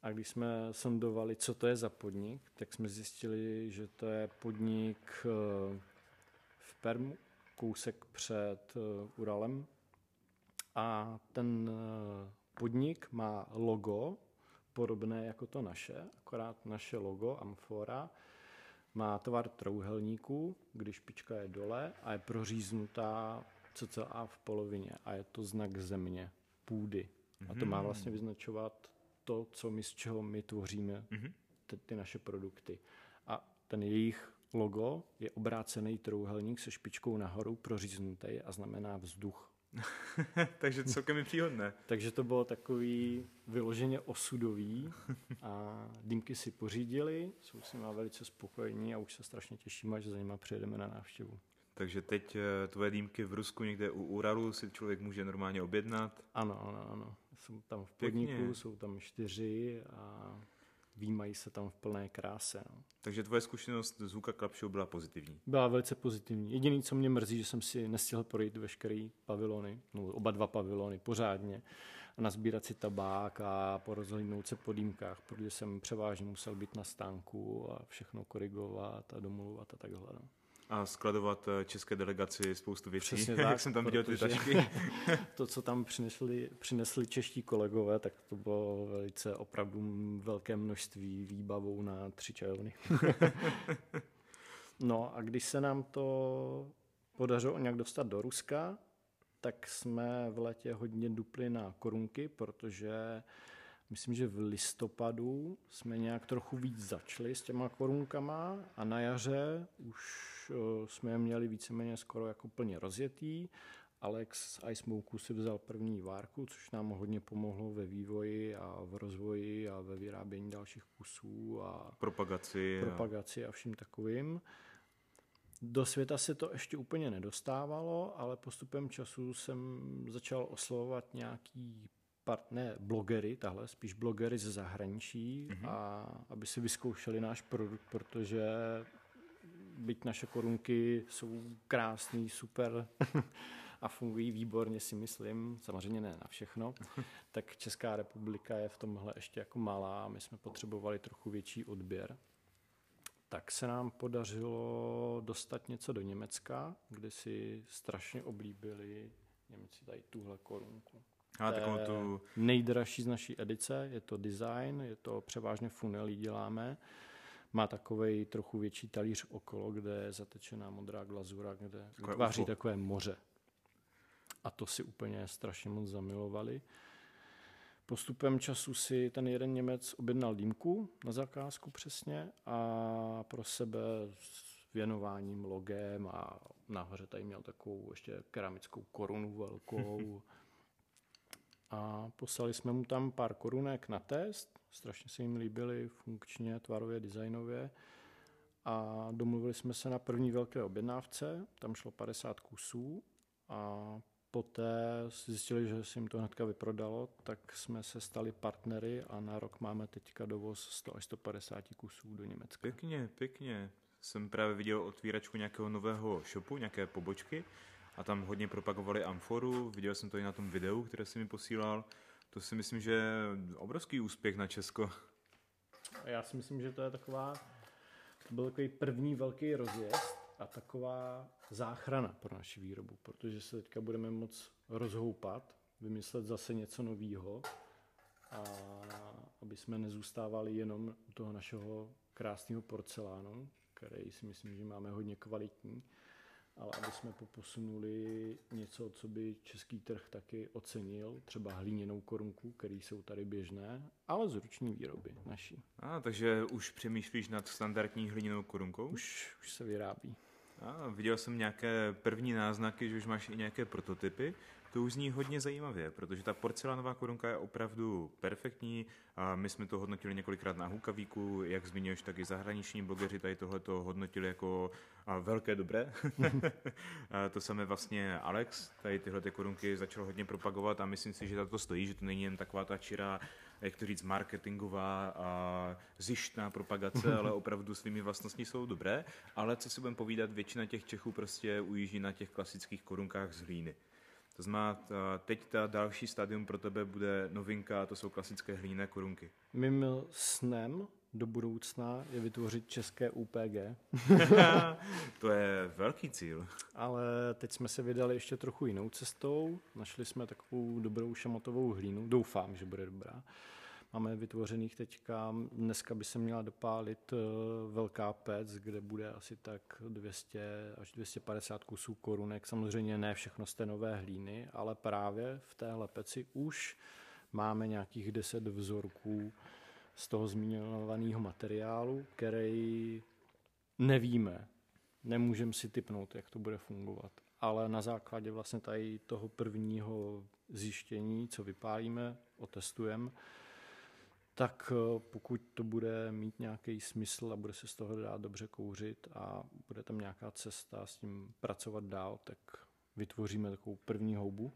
S2: A když jsme sondovali, co to je za podnik, tak jsme zjistili, že to je podnik eh, v Permu, kousek před eh, Uralem. A ten eh, podnik má logo podobné jako to naše, akorát naše logo Amfora má tvar trouhelníku, když špička je dole a je proříznutá cca v polovině a je to znak země, půdy. A to má mhm. vlastně vyznačovat to, co my, z čeho my tvoříme mm-hmm. ty, ty naše produkty. A ten jejich logo je obrácený trouhelník se špičkou nahoru proříznutý a znamená vzduch.
S1: Takže celkem mi příhodné.
S2: Takže to bylo takový vyloženě osudový a dýmky si pořídili, jsou s nimi velice spokojení a už se strašně těším, až za nima přijedeme na návštěvu.
S1: Takže teď eh, tvoje dýmky v Rusku někde u Uralu si člověk může normálně objednat?
S2: Ano, ano, ano. Jsou tam v podniku, Pěkně. jsou tam čtyři a výmají se tam v plné kráse. No.
S1: Takže tvoje zkušenost z Huka Club Show byla pozitivní?
S2: Byla velice pozitivní. Jediný, co mě mrzí, že jsem si nestihl projít veškerý pavilony, no, oba dva pavilony pořádně a nazbírat si tabák a porozhlídnout se po dýmkách, protože jsem převážně musel být na stánku a všechno korigovat a domluvat a takhle. No
S1: a skladovat eh, české delegaci spoustu věcí, Přesně tak, jak jsem tam viděl ty tašky.
S2: to, co tam přinesli, přinesli čeští kolegové, tak to bylo velice opravdu velké množství výbavou na tři čajovny. no a když se nám to podařilo nějak dostat do Ruska, tak jsme v létě hodně dupli na korunky, protože Myslím, že v listopadu jsme nějak trochu víc začali s těma korunkama a na jaře už eh, jsme je měli víceméně skoro jako plně rozjetý Alex z iSmoku si vzal první várku, což nám hodně pomohlo ve vývoji a v rozvoji a ve vyrábění dalších kusů a
S1: propagaci,
S2: propagaci a vším takovým. Do světa se to ještě úplně nedostávalo, ale postupem času jsem začal oslovovat nějaký part, ne blogery, tahle, spíš blogery ze zahraničí, mm-hmm. a aby si vyzkoušeli náš produkt, protože byť naše korunky jsou krásný, super a fungují výborně, si myslím, samozřejmě ne na všechno, tak Česká republika je v tomhle ještě jako malá a my jsme potřebovali trochu větší odběr. Tak se nám podařilo dostat něco do Německa, kde si strašně oblíbili Němci tady tuhle korunku.
S1: A takovou tu...
S2: nejdražší z naší edice, je to design, je to převážně funelí děláme. Má takový trochu větší talíř okolo, kde je zatečená modrá glazura, kde vytváří takové moře. A to si úplně strašně moc zamilovali. Postupem času si ten jeden Němec objednal dýmku na zakázku přesně a pro sebe s věnováním logem a nahoře tady měl takovou ještě keramickou korunu velkou. a poslali jsme mu tam pár korunek na test, strašně se jim líbily funkčně, tvarově, designově a domluvili jsme se na první velké objednávce, tam šlo 50 kusů a poté zjistili, že se jim to hnedka vyprodalo, tak jsme se stali partnery a na rok máme teďka dovoz 100 až 150 kusů do Německa.
S1: Pěkně, pěkně. Jsem právě viděl otvíračku nějakého nového shopu, nějaké pobočky a tam hodně propagovali Amforu, viděl jsem to i na tom videu, které si mi posílal. To si myslím, že je obrovský úspěch na Česko.
S2: Já si myslím, že to je taková, to byl takový první velký rozjezd a taková záchrana pro naši výrobu, protože se teďka budeme moc rozhoupat, vymyslet zase něco nového a aby jsme nezůstávali jenom u toho našeho krásného porcelánu, který si myslím, že máme hodně kvalitní, ale aby jsme poposunuli něco, co by český trh taky ocenil, třeba hlíněnou korunku, které jsou tady běžné, ale z ruční výroby naší.
S1: A, takže už přemýšlíš nad standardní hliněnou korunkou?
S2: Už, už se vyrábí.
S1: A, viděl jsem nějaké první náznaky, že už máš i nějaké prototypy. To už zní hodně zajímavě, protože ta porcelánová korunka je opravdu perfektní. A my jsme to hodnotili několikrát na Hukavíku, jak zmiňuješ, tak i zahraniční blogeři tady tohle to hodnotili jako velké dobré. a to samé vlastně Alex, tady tyhle ty korunky začal hodně propagovat a myslím si, že za to stojí, že to není jen taková ta čirá jak to říct, marketingová a zjištná propagace, ale opravdu svými vlastnostmi jsou dobré. Ale co si budeme povídat, většina těch Čechů prostě ujíždí na těch klasických korunkách z hlíny. To znamená, teď ta další stadium pro tebe bude novinka, to jsou klasické hlíné korunky.
S2: Mým snem do budoucna je vytvořit české UPG.
S1: to je velký cíl.
S2: Ale teď jsme se vydali ještě trochu jinou cestou. Našli jsme takovou dobrou šamotovou hlínu. Doufám, že bude dobrá. Máme vytvořených teďka, dneska by se měla dopálit eh, velká pec, kde bude asi tak 200 až 250 kusů korunek. Samozřejmě ne všechno z té nové hlíny, ale právě v téhle peci už máme nějakých 10 vzorků z toho zmíněného materiálu, který nevíme, nemůžeme si typnout, jak to bude fungovat. Ale na základě vlastně tady toho prvního zjištění, co vypálíme, otestujeme, tak eh, pokud to bude mít nějaký smysl a bude se z toho dát dobře kouřit a bude tam nějaká cesta s tím pracovat dál, tak vytvoříme takovou první houbu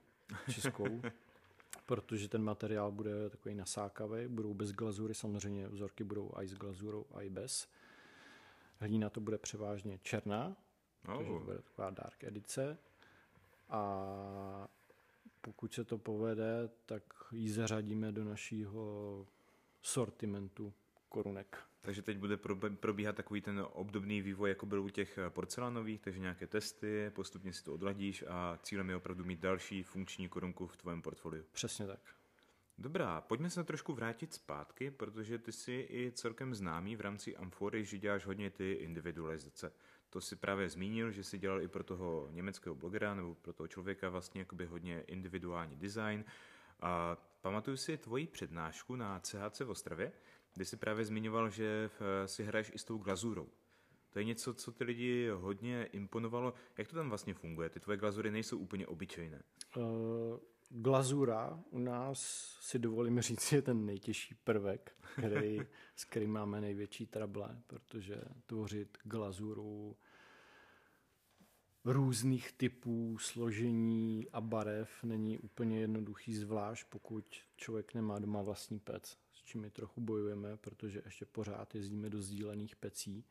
S2: českou, protože ten materiál bude takový nasákavý, budou bez glazury, samozřejmě vzorky budou i s glazurou, i bez. Hlína to bude převážně černá, oh. takže to bude taková dark edice a pokud se to povede, tak ji zařadíme do našího sortimentu korunek.
S1: Takže teď bude probíhat takový ten obdobný vývoj, jako byl u těch porcelánových, takže nějaké testy, postupně si to odladíš a cílem je opravdu mít další funkční korunku v tvém portfoliu.
S2: Přesně tak.
S1: Dobrá, pojďme se trošku vrátit zpátky, protože ty jsi i celkem známý v rámci Amfory, že děláš hodně ty individualizace. To si právě zmínil, že si dělal i pro toho německého blogera nebo pro toho člověka vlastně jakoby hodně individuální design. A pamatuju si tvoji přednášku na CHC v Ostravě, kde si právě zmiňoval, že si hraješ i s tou glazurou. To je něco, co ty lidi hodně imponovalo. Jak to tam vlastně funguje? Ty tvoje glazury nejsou úplně obyčejné. Uh,
S2: glazura u nás si dovolím říct je ten nejtěžší prvek, který, s kterým máme největší trable, protože tvořit glazuru různých typů, složení a barev není úplně jednoduchý, zvlášť pokud člověk nemá doma vlastní pec, s čím my trochu bojujeme, protože ještě pořád jezdíme do sdílených pecí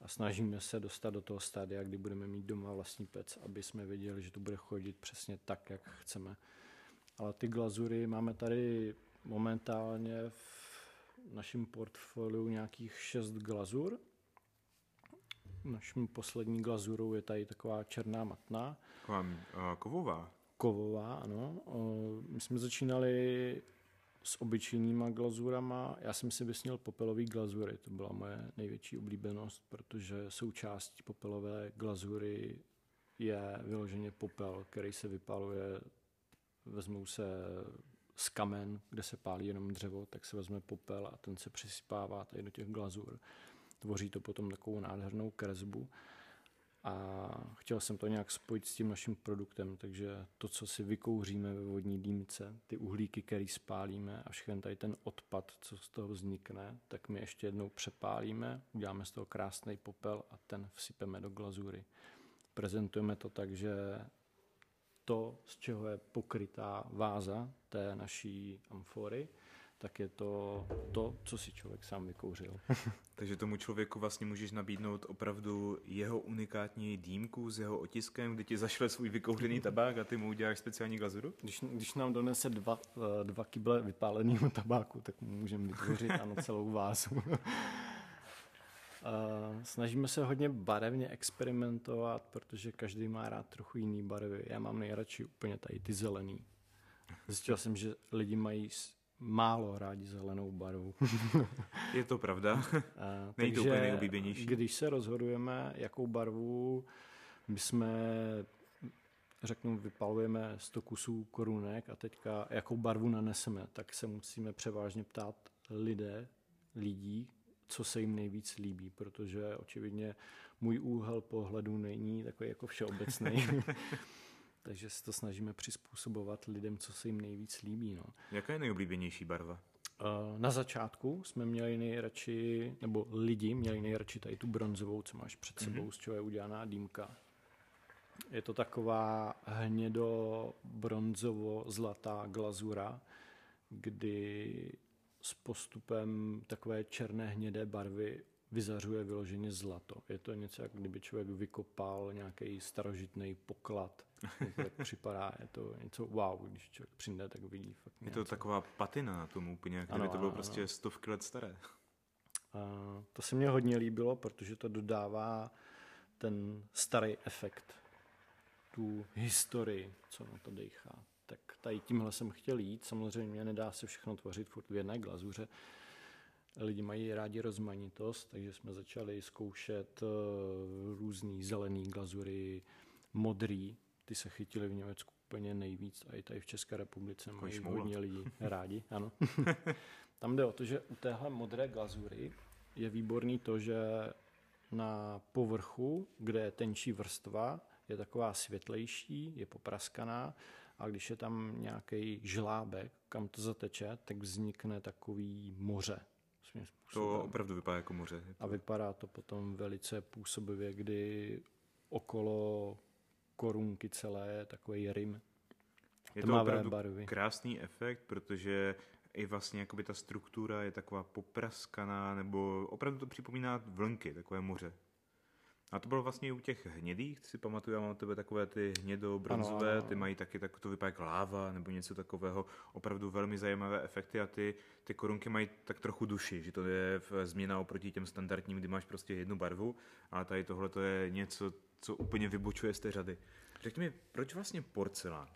S2: a snažíme se dostat do toho stádia, kdy budeme mít doma vlastní pec, aby jsme věděli, že to bude chodit přesně tak, jak chceme. Ale ty glazury máme tady momentálně v našem portfoliu nějakých šest glazur, Naším poslední glazurou je tady taková černá matná.
S1: Taková uh, kovová.
S2: Kovová, ano. Uh, my jsme začínali s obyčejnýma glazurama. Já jsem si vysnil popelový glazury, to byla moje největší oblíbenost, protože součástí popelové glazury je vyloženě popel, který se vypaluje, vezmou se z kamen, kde se pálí jenom dřevo, tak se vezme popel a ten se přisypává tady do těch glazur tvoří to potom takovou nádhernou kresbu a chtěl jsem to nějak spojit s tím naším produktem, takže to, co si vykouříme ve vodní dýmce, ty uhlíky, které spálíme a všechny tady ten odpad, co z toho vznikne, tak my ještě jednou přepálíme, uděláme z toho krásný popel a ten vsypeme do glazury. Prezentujeme to tak, že to, z čeho je pokrytá váza té naší amfory, tak je to to, co si člověk sám vykouřil.
S1: Takže tomu člověku vlastně můžeš nabídnout opravdu jeho unikátní dýmku s jeho otiskem, kdy ti zašle svůj vykouřený tabák a ty mu uděláš speciální glazuru?
S2: Když, když nám donese dva, eh, dva kyble vypáleného tabáku, tak mu můžeme vytvořit ano celou vázu. Snažíme se hodně barevně experimentovat, protože každý má rád trochu jiný barvy. Já mám nejradši úplně tady ty zelený. Zjistil jsem, že lidi mají málo rádi zelenou barvu.
S1: Je to pravda. A, Není to úplně nejoblíbenější.
S2: Když se rozhodujeme, jakou barvu my jsme řeknu, vypalujeme 100 kusů korunek a teďka jakou barvu naneseme, tak se musíme převážně ptát lidé, lidí, co se jim nejvíc líbí, protože očividně můj úhel pohledu není takový jako všeobecný. takže se to snažíme přizpůsobovat lidem, co se jim nejvíc líbí. No.
S1: Jaká je nejoblíbenější barva?
S2: Eh, na začátku jsme měli nejradši, nebo lidi měli nejradši tady tu bronzovou, co máš před sebou, mm-hmm. z čeho je udělaná dýmka. Je to taková hnědo bronzovo-zlatá glazura, kdy s postupem takové černé hnědé barvy vyzařuje vyloženě zlato. Je to něco, jak kdyby člověk vykopal nějaký starožitný poklad. Tak připadá, je to něco wow, když člověk přijde, tak vidí fakt
S1: Je to taková patina na tom úplně, jak kdyby to bylo ano. prostě stovky let staré.
S2: A to se mně hodně líbilo, protože to dodává ten starý efekt, tu historii, co na to dechá. Tak tady tímhle jsem chtěl jít. Samozřejmě nedá se všechno tvořit furt v jedné glazuře, Lidi mají rádi rozmanitost, takže jsme začali zkoušet eh, různý zelený glazury, modrý, ty se chytily v Německu úplně nejvíc a i tady v České republice mají hodně lidí rádi. Ano. Tam jde o to, že u téhle modré glazury je výborný to, že na povrchu, kde je tenčí vrstva, je taková světlejší, je popraskaná a když je tam nějaký žlábek, kam to zateče, tak vznikne takový moře
S1: svým způsobem. To opravdu vypadá jako moře.
S2: To... A vypadá to potom velice působivě, kdy okolo korunky celé je takový rym.
S1: Je to opravdu barvy. krásný efekt, protože i vlastně jakoby ta struktura je taková popraskaná, nebo opravdu to připomíná vlnky, takové moře. A to bylo vlastně i u těch hnědých, si pamatuju, já mám tebe takové ty hnědo-bronzové, ty mají taky, tak to vypadá jak láva nebo něco takového, opravdu velmi zajímavé efekty a ty, ty korunky mají tak trochu duši, že to je změna oproti těm standardním, kdy máš prostě jednu barvu, ale tady tohle to je něco, co úplně vybočuje z té řady. Řekni mi, proč vlastně porcelán?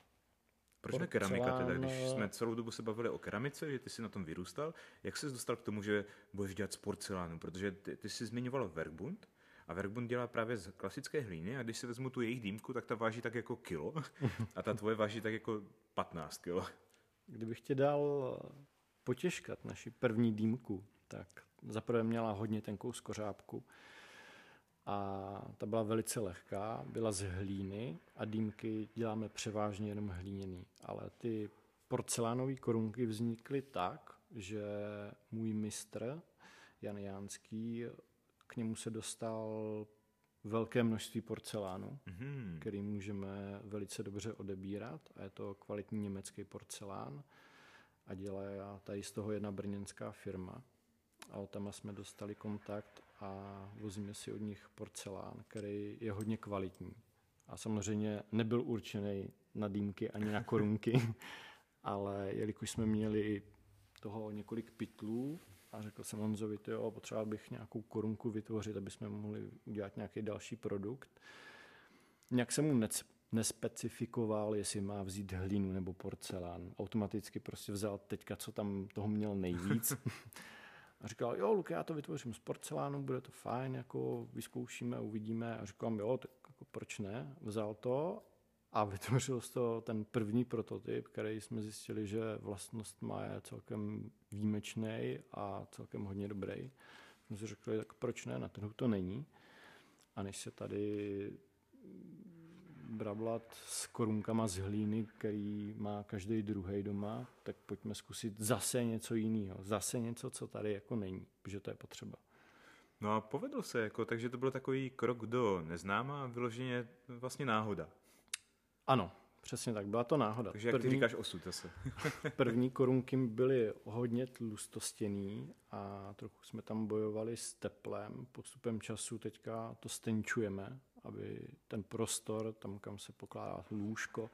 S1: Proč ne keramika teda? Když jsme celou dobu se bavili o keramice, že ty jsi na tom vyrůstal, jak jsi dostal k tomu, že budeš dělat z porcelánu? Protože ty, ty jsi zmiňoval Werkbund, a Werkbund dělá právě z klasické hlíny a když si vezmu tu jejich dýmku, tak ta váží tak jako kilo a ta tvoje váží tak jako 15 kilo.
S2: Kdybych tě dal potěžkat naši první dýmku, tak zaprvé měla hodně tenkou skořápku a ta byla velice lehká, byla z hlíny a dýmky děláme převážně jenom hlíněný, ale ty porcelánové korunky vznikly tak, že můj mistr Jan Jánský, k němu se dostal velké množství porcelánu, mm-hmm. který můžeme velice dobře odebírat a je to kvalitní německý porcelán a dělá tady z toho jedna brněnská firma. A tam jsme dostali kontakt a vozíme si od nich porcelán, který je hodně kvalitní. A samozřejmě nebyl určený na dýmky ani na korunky, ale jelikož jsme měli toho několik pytlů a řekl jsem Honzovi, jo, potřeboval bych nějakou korunku vytvořit, aby jsme mohli udělat nějaký další produkt. Nějak jsem mu nespecifikoval, jestli má vzít hlínu nebo porcelán. Automaticky prostě vzal teďka, co tam toho měl nejvíc. A říkal, jo, Luke, já to vytvořím z porcelánu, bude to fajn, jako vyzkoušíme, uvidíme. A říkám, jo, tak jako proč ne? Vzal to a vytvořil z toho ten první prototyp, který jsme zjistili, že vlastnost má je celkem výjimečný a celkem hodně dobrý. Jsme si řekli, tak proč ne, na trhu to není. A než se tady brablat s korunkama z hlíny, který má každý druhý doma, tak pojďme zkusit zase něco jiného. Zase něco, co tady jako není, protože to je potřeba.
S1: No a povedlo se, jako, takže to byl takový krok do neznáma vyloženě vlastně náhoda.
S2: Ano, přesně tak, byla to náhoda.
S1: Takže jak první, ty říkáš osud zase.
S2: první korunky byly hodně tlustostěný a trochu jsme tam bojovali s teplem. Postupem času teďka to stenčujeme, aby ten prostor, tam kam se pokládá lůžko,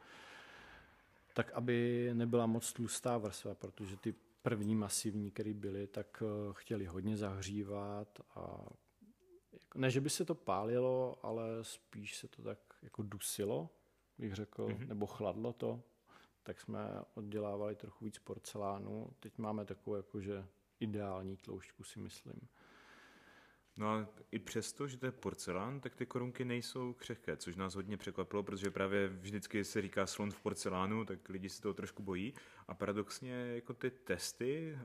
S2: tak aby nebyla moc tlustá vrstva, protože ty první masivní, které byly, tak eh, chtěli hodně zahřívat a ne, že by se to pálilo, ale spíš se to tak jako dusilo, bych řekl, mm-hmm. nebo chladlo to, tak jsme oddělávali trochu víc porcelánu. Teď máme takovou jakože ideální tloušťku, si myslím.
S1: No a i přesto, že to je porcelán, tak ty korunky nejsou křehké, což nás hodně překvapilo, protože právě vždycky se říká slon v porcelánu, tak lidi si toho trošku bojí. A paradoxně jako ty testy,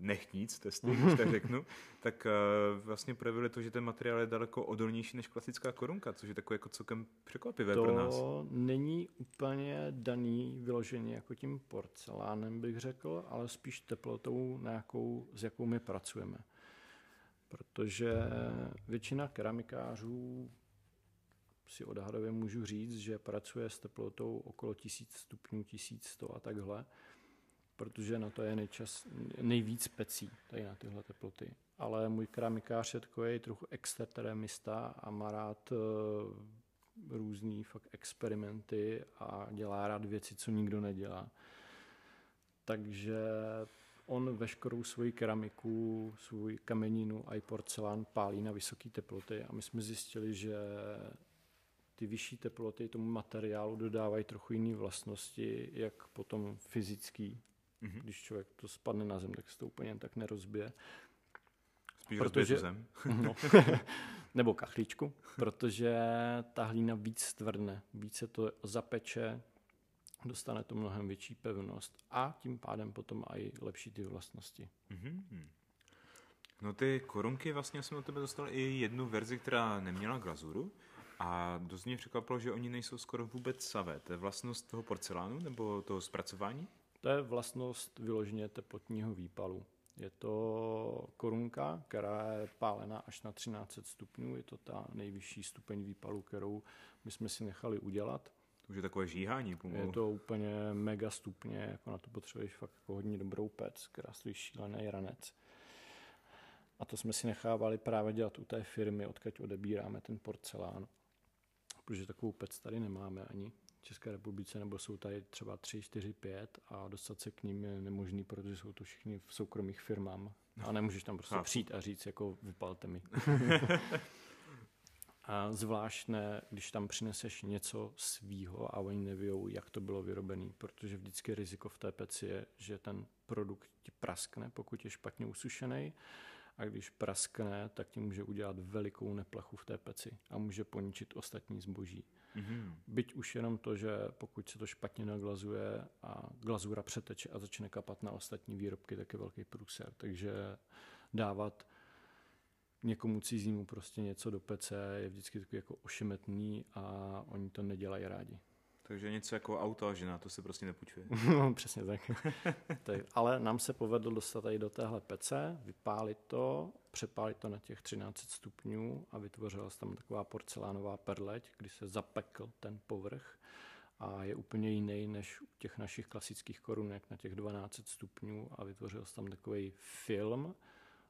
S1: nechníc testy, když tak řeknu, tak uh, vlastně projevily to, že ten materiál je daleko odolnější než klasická korunka, což je takové jako celkem překvapivé
S2: to
S1: pro nás.
S2: To není úplně daný vyloženě jako tím porcelánem, bych řekl, ale spíš teplotou, na jakou, s jakou my pracujeme protože většina keramikářů si odhadově můžu říct, že pracuje s teplotou okolo 1000 stupňů, 1100 a takhle, protože na to je nejčas, nejvíc pecí tady na tyhle teploty. Ale můj keramikář je takový trochu extrateremista a má rád uh, různý fakt experimenty a dělá rád věci, co nikdo nedělá. Takže on veškerou svoji keramiku, svůj kameninu a i porcelán pálí na vysoké teploty a my jsme zjistili, že ty vyšší teploty tomu materiálu dodávají trochu jiné vlastnosti, jak potom fyzický. Mm-hmm. Když člověk to spadne na zem, tak se to úplně tak nerozbije.
S1: Spíš protože, zem.
S2: no, nebo kachličku, protože ta hlína víc tvrdne, více to zapeče, dostane to mnohem větší pevnost a tím pádem potom i lepší ty vlastnosti. Mm-hmm.
S1: No ty korunky vlastně jsem od tebe dostal i jednu verzi, která neměla glazuru a dost mě překvapilo, že oni nejsou skoro vůbec savé. To je vlastnost toho porcelánu nebo toho zpracování?
S2: To je vlastnost vyloženě teplotního výpalu. Je to korunka, která je pálena až na 13 stupňů. Je to ta nejvyšší stupeň výpalu, kterou my jsme si nechali udělat.
S1: To už je takové žíhání pomalu.
S2: Je to úplně mega stupně, jako na to potřebuješ fakt jako hodně dobrou pec, která stojí šílený ranec. A to jsme si nechávali právě dělat u té firmy, odkud odebíráme ten porcelán. Protože takovou pec tady nemáme ani v České republice, nebo jsou tady třeba 3, 4, 5 a dostat se k ním je nemožný, protože jsou to všichni v soukromých firmám. A nemůžeš tam prostě přijít a říct, jako vypalte mi. A zvlášť ne, když tam přineseš něco svýho a oni nevějou, jak to bylo vyrobené, protože vždycky riziko v té peci je, že ten produkt ti praskne, pokud je špatně usušený a když praskne, tak ti může udělat velikou neplechu v té peci a může poničit ostatní zboží. Mm-hmm. Byť už jenom to, že pokud se to špatně naglazuje a glazura přeteče a začne kapat na ostatní výrobky, tak je velký průser. Takže dávat někomu cizímu prostě něco do pece je vždycky takový jako ošemetný a oni to nedělají rádi.
S1: Takže něco jako auto a žena, to se prostě nepůjčuje.
S2: no, přesně tak. tak. Ale nám se povedlo dostat tady do téhle pece, vypálit to, přepálit to na těch 13 stupňů a vytvořila se tam taková porcelánová perleť, kdy se zapekl ten povrch a je úplně jiný než u těch našich klasických korunek na těch 12 stupňů a vytvořil se tam takový film.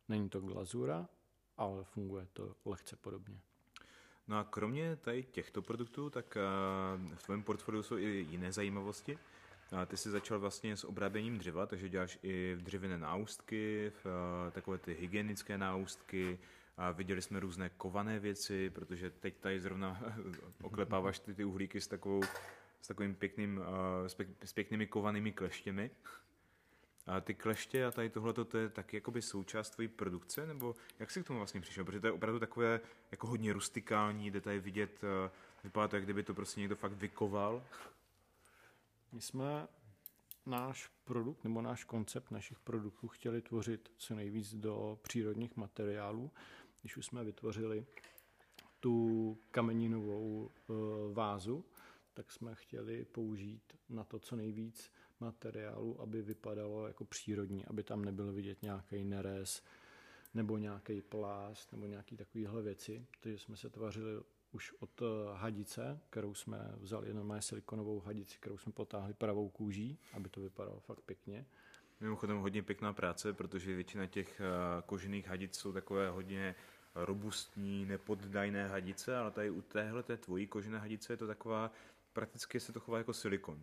S2: Není to glazura, ale funguje to lehce podobně.
S1: No a kromě tady těchto produktů, tak v tvém portfoliu jsou i jiné zajímavosti. Ty jsi začal vlastně s obráběním dřeva, takže děláš i dřevěné náustky, takové ty hygienické náustky, a viděli jsme různé kované věci, protože teď tady zrovna oklepáváš ty, ty uhlíky s, takovou, s takovým pěkným, s, pěk, s pěknými kovanými kleštěmi. A ty kleště a tady tohle to je taky jakoby součást tvojí produkce, nebo jak jsi k tomu vlastně přišel? Protože to je opravdu takové jako hodně rustikální, jde tady vidět, eh, vypadá to, jak kdyby to prostě někdo fakt vykoval.
S2: My jsme náš produkt nebo náš koncept našich produktů chtěli tvořit co nejvíc do přírodních materiálů. Když už jsme vytvořili tu kameninovou eh, vázu, tak jsme chtěli použít na to co nejvíc materiálu, aby vypadalo jako přírodní, aby tam nebyl vidět nějaký nerez nebo nějaký plást nebo nějaký takovéhle věci. Takže jsme se tvařili už od eh, hadice, kterou jsme vzali jenom silikonovou hadici, kterou jsme potáhli pravou kůží, aby to vypadalo fakt pěkně.
S1: Mimochodem hodně pěkná práce, protože většina těch eh, kožených hadic jsou takové hodně robustní, nepoddajné hadice, ale tady u téhle té tvojí kožené hadice je to taková, prakticky se to chová jako silikon.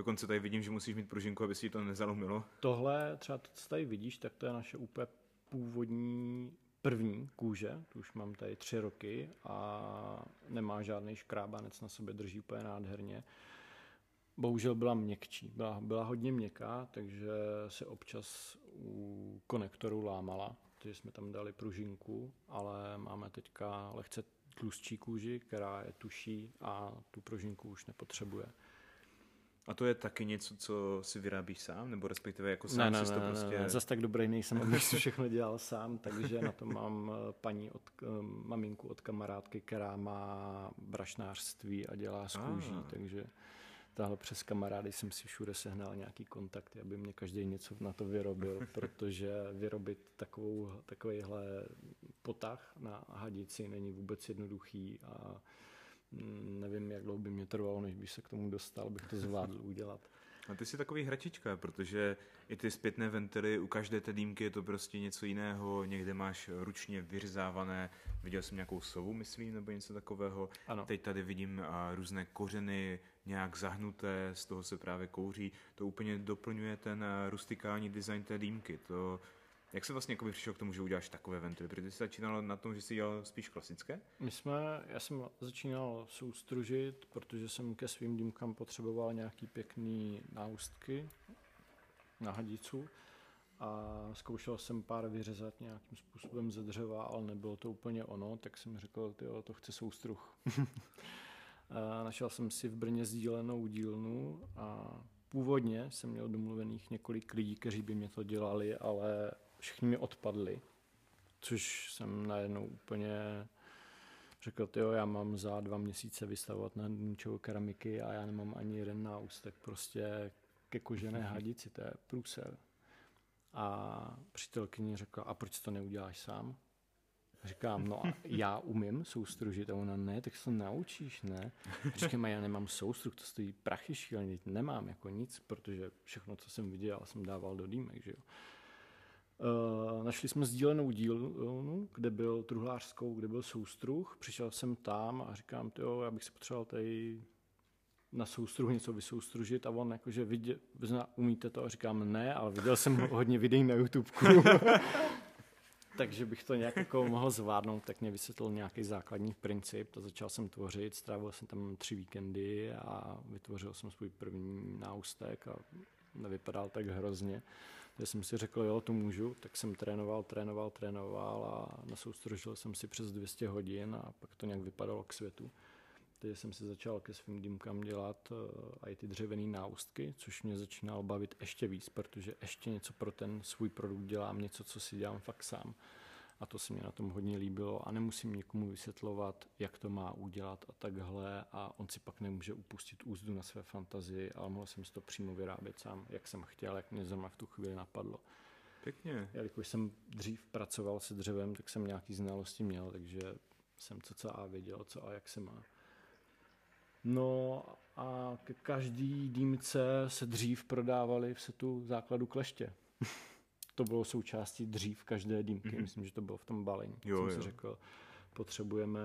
S1: Dokonce tady vidím, že musíš mít pružinku, aby si to nezalomilo.
S2: Tohle, třeba co tady vidíš, tak to je naše úplně původní první kůže, tu už mám tady tři roky a nemá žádný škrábanec na sobě, drží úplně nádherně. Bohužel byla měkčí, byla, byla hodně měkká, takže se občas u konektoru lámala, takže jsme tam dali pružinku, ale máme teďka lehce tlustší kůži, která je tuší a tu pružinku už nepotřebuje.
S1: A to je taky něco, co si vyrábíš sám, nebo respektive jako sám
S2: ne,
S1: si
S2: ne,
S1: to prostě...
S2: Ne, zase tak dobrý nejsem, abych si všechno dělal sám, takže na to mám eh, paní od, eh, maminku od kamarádky, která má brašnářství a dělá z kůží, ah. takže tahle přes kamarády jsem si všude sehnal nějaký kontakty, aby mě každý něco na to vyrobil, protože vyrobit takovou, takovýhle potah na hadici není vůbec jednoduchý a nevím, jak dlouho by mě trvalo, než bych se k tomu dostal, bych to zvládl udělat.
S1: A ty jsi takový hračička, protože i ty zpětné ventily, u každé té dýmky je to prostě něco jiného, někde máš ručně vyřezávané, viděl jsem nějakou sovu, myslím, nebo něco takového. Ano. Teď tady vidím různé kořeny, nějak zahnuté, z toho se právě kouří. To úplně doplňuje ten rustikální design té dýmky. To jak se vlastně přišel k tomu, že uděláš takové ventily? Protože ty jsi začínal na tom, že jsi dělal spíš klasické?
S2: My jsme, já jsem začínal soustružit, protože jsem ke svým dýmkám potřeboval nějaký pěkný náustky na hadicu a zkoušel jsem pár vyřezat nějakým způsobem ze dřeva, ale nebylo to úplně ono, tak jsem řekl, tyjo, to chce soustruh. našel jsem si v Brně sdílenou dílnu a původně jsem měl domluvených několik lidí, kteří by mě to dělali, ale všichni mi odpadli, což jsem najednou úplně řekl, jo, já mám za dva měsíce vystavovat na ničeho keramiky a já nemám ani jeden náustek prostě ke kožené mhm. hadici, to je průser. A přítelkyně řekla, a proč to neuděláš sám? Říkám, no a já umím soustružit a ona ne, tak se to naučíš, ne? Říkám, já nemám soustruh, to stojí prachy šíleně, nemám jako nic, protože všechno, co jsem viděl, jsem dával do dýmek, že jo. Uh, našli jsme sdílenou dílnu, kde byl truhlářskou, kde byl soustruh. Přišel jsem tam a říkám, jo, já bych se potřeboval tady na soustruhu něco vysoustružit a on jakože viděl, zna, umíte to a říkám ne, ale viděl jsem hodně videí na YouTube. takže bych to nějak jako mohl zvládnout, tak mě vysvětlil nějaký základní princip, to začal jsem tvořit, strávil jsem tam tři víkendy a vytvořil jsem svůj první náustek a nevypadal tak hrozně. Já jsem si řekl, jo, to můžu, tak jsem trénoval, trénoval, trénoval a nasoustružil jsem si přes 200 hodin a pak to nějak vypadalo k světu. Takže jsem si začal ke svým dýmkám dělat uh, i ty dřevěné náustky, což mě začínalo bavit ještě víc, protože ještě něco pro ten svůj produkt dělám, něco, co si dělám fakt sám. A to se mi na tom hodně líbilo a nemusím někomu vysvětlovat, jak to má udělat a takhle a on si pak nemůže upustit úzdu na své fantazii, ale mohl jsem si to přímo vyrábět sám, jak jsem chtěl, jak mě zrovna v tu chvíli napadlo.
S1: Pěkně.
S2: Jelikož jsem dřív pracoval se dřevem, tak jsem nějaký znalosti měl, takže jsem co co a věděl, co a jak se má. No a ke každý dýmce se dřív prodávali v setu základu kleště. to bylo součástí dřív každé dýmky, mm-hmm. myslím, že to bylo v tom balení. Jo, jsem jo. si řekl, potřebujeme,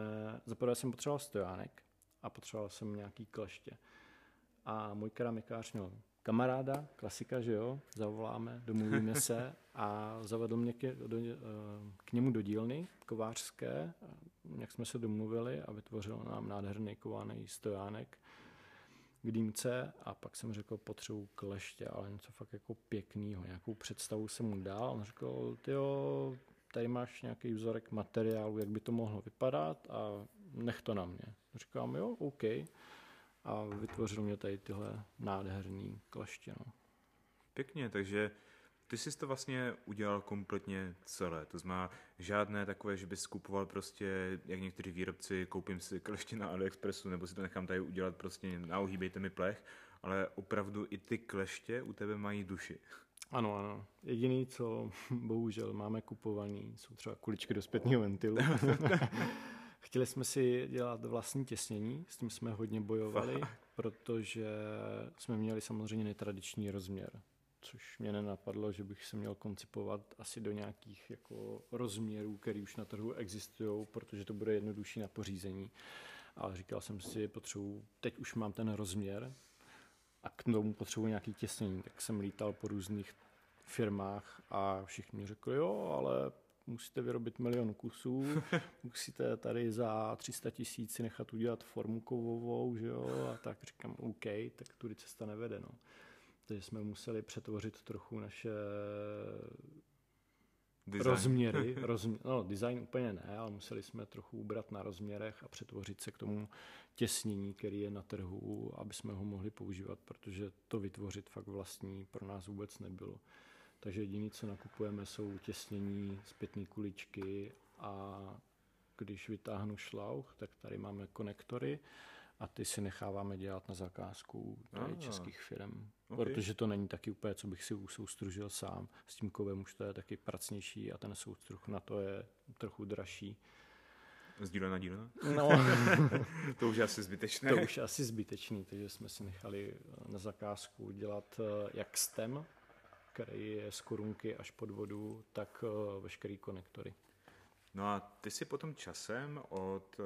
S2: zaprvé jsem potřeboval stojánek a potřeboval jsem nějaký kleště. A můj keramikář měl kamaráda, klasika, že jo, zavoláme, domluvíme se a zavedl mě k, do, eh, k němu do dílny kovářské, jak jsme se domluvili a vytvořil nám nádherný kovaný stojánek k dýmce a pak jsem řekl, potřebuji kleště, ale něco fakt jako pěknýho, nějakou představu jsem mu dal. On řekl, jo, tady máš nějaký vzorek materiálu, jak by to mohlo vypadat a nech to na mě. Říkám, jo, OK a vytvořil mě tady tyhle nádherný kleště. No.
S1: Pěkně, takže ty jsi to vlastně udělal kompletně celé. To znamená žádné takové, že bys kupoval prostě, jak někteří výrobci, koupím si kleště na AliExpressu nebo si to nechám tady udělat prostě na ohýbejte mi plech, ale opravdu i ty kleště u tebe mají duši.
S2: Ano, ano. Jediný, co bohužel máme kupovaný, jsou třeba kuličky do zpětného ventilu. Chtěli jsme si dělat vlastní těsnění, s tím jsme hodně bojovali, protože jsme měli samozřejmě netradiční rozměr, což mě nenapadlo, že bych se měl koncipovat asi do nějakých jako rozměrů, které už na trhu existují, protože to bude jednodušší na pořízení. Ale říkal jsem si, potřebuji, teď už mám ten rozměr a k tomu potřebuji nějaký těsnění, tak jsem lítal po různých firmách a všichni mi řekli, jo, ale musíte vyrobit milion kusů, musíte tady za 300 tisíc nechat udělat formu kovovou, že jo, a tak říkám, OK, tak tudy cesta nevede, no. Takže jsme museli přetvořit trochu naše design. rozměry, rozmě, no design úplně ne, ale museli jsme trochu ubrat na rozměrech a přetvořit se k tomu těsnění, který je na trhu, aby jsme ho mohli používat, protože to vytvořit fakt vlastní pro nás vůbec nebylo. Takže jediné, co nakupujeme, jsou těsnění, zpětné kuličky a když vytáhnu šlauch, tak tady máme konektory a ty si necháváme dělat na zakázku tady ah, českých firm. Okay. Protože to není taky úplně, co bych si usoustružil sám. S tím kovem už to je taky pracnější a ten soustruh na to je trochu dražší.
S1: Z dílna na dílna?
S2: No.
S1: to už je asi zbytečné.
S2: To už je asi zbytečný, takže jsme si nechali na zakázku dělat eh, jak STEM, který je z korunky až pod vodu, tak uh, veškerý konektory.
S1: No a ty si potom časem od uh,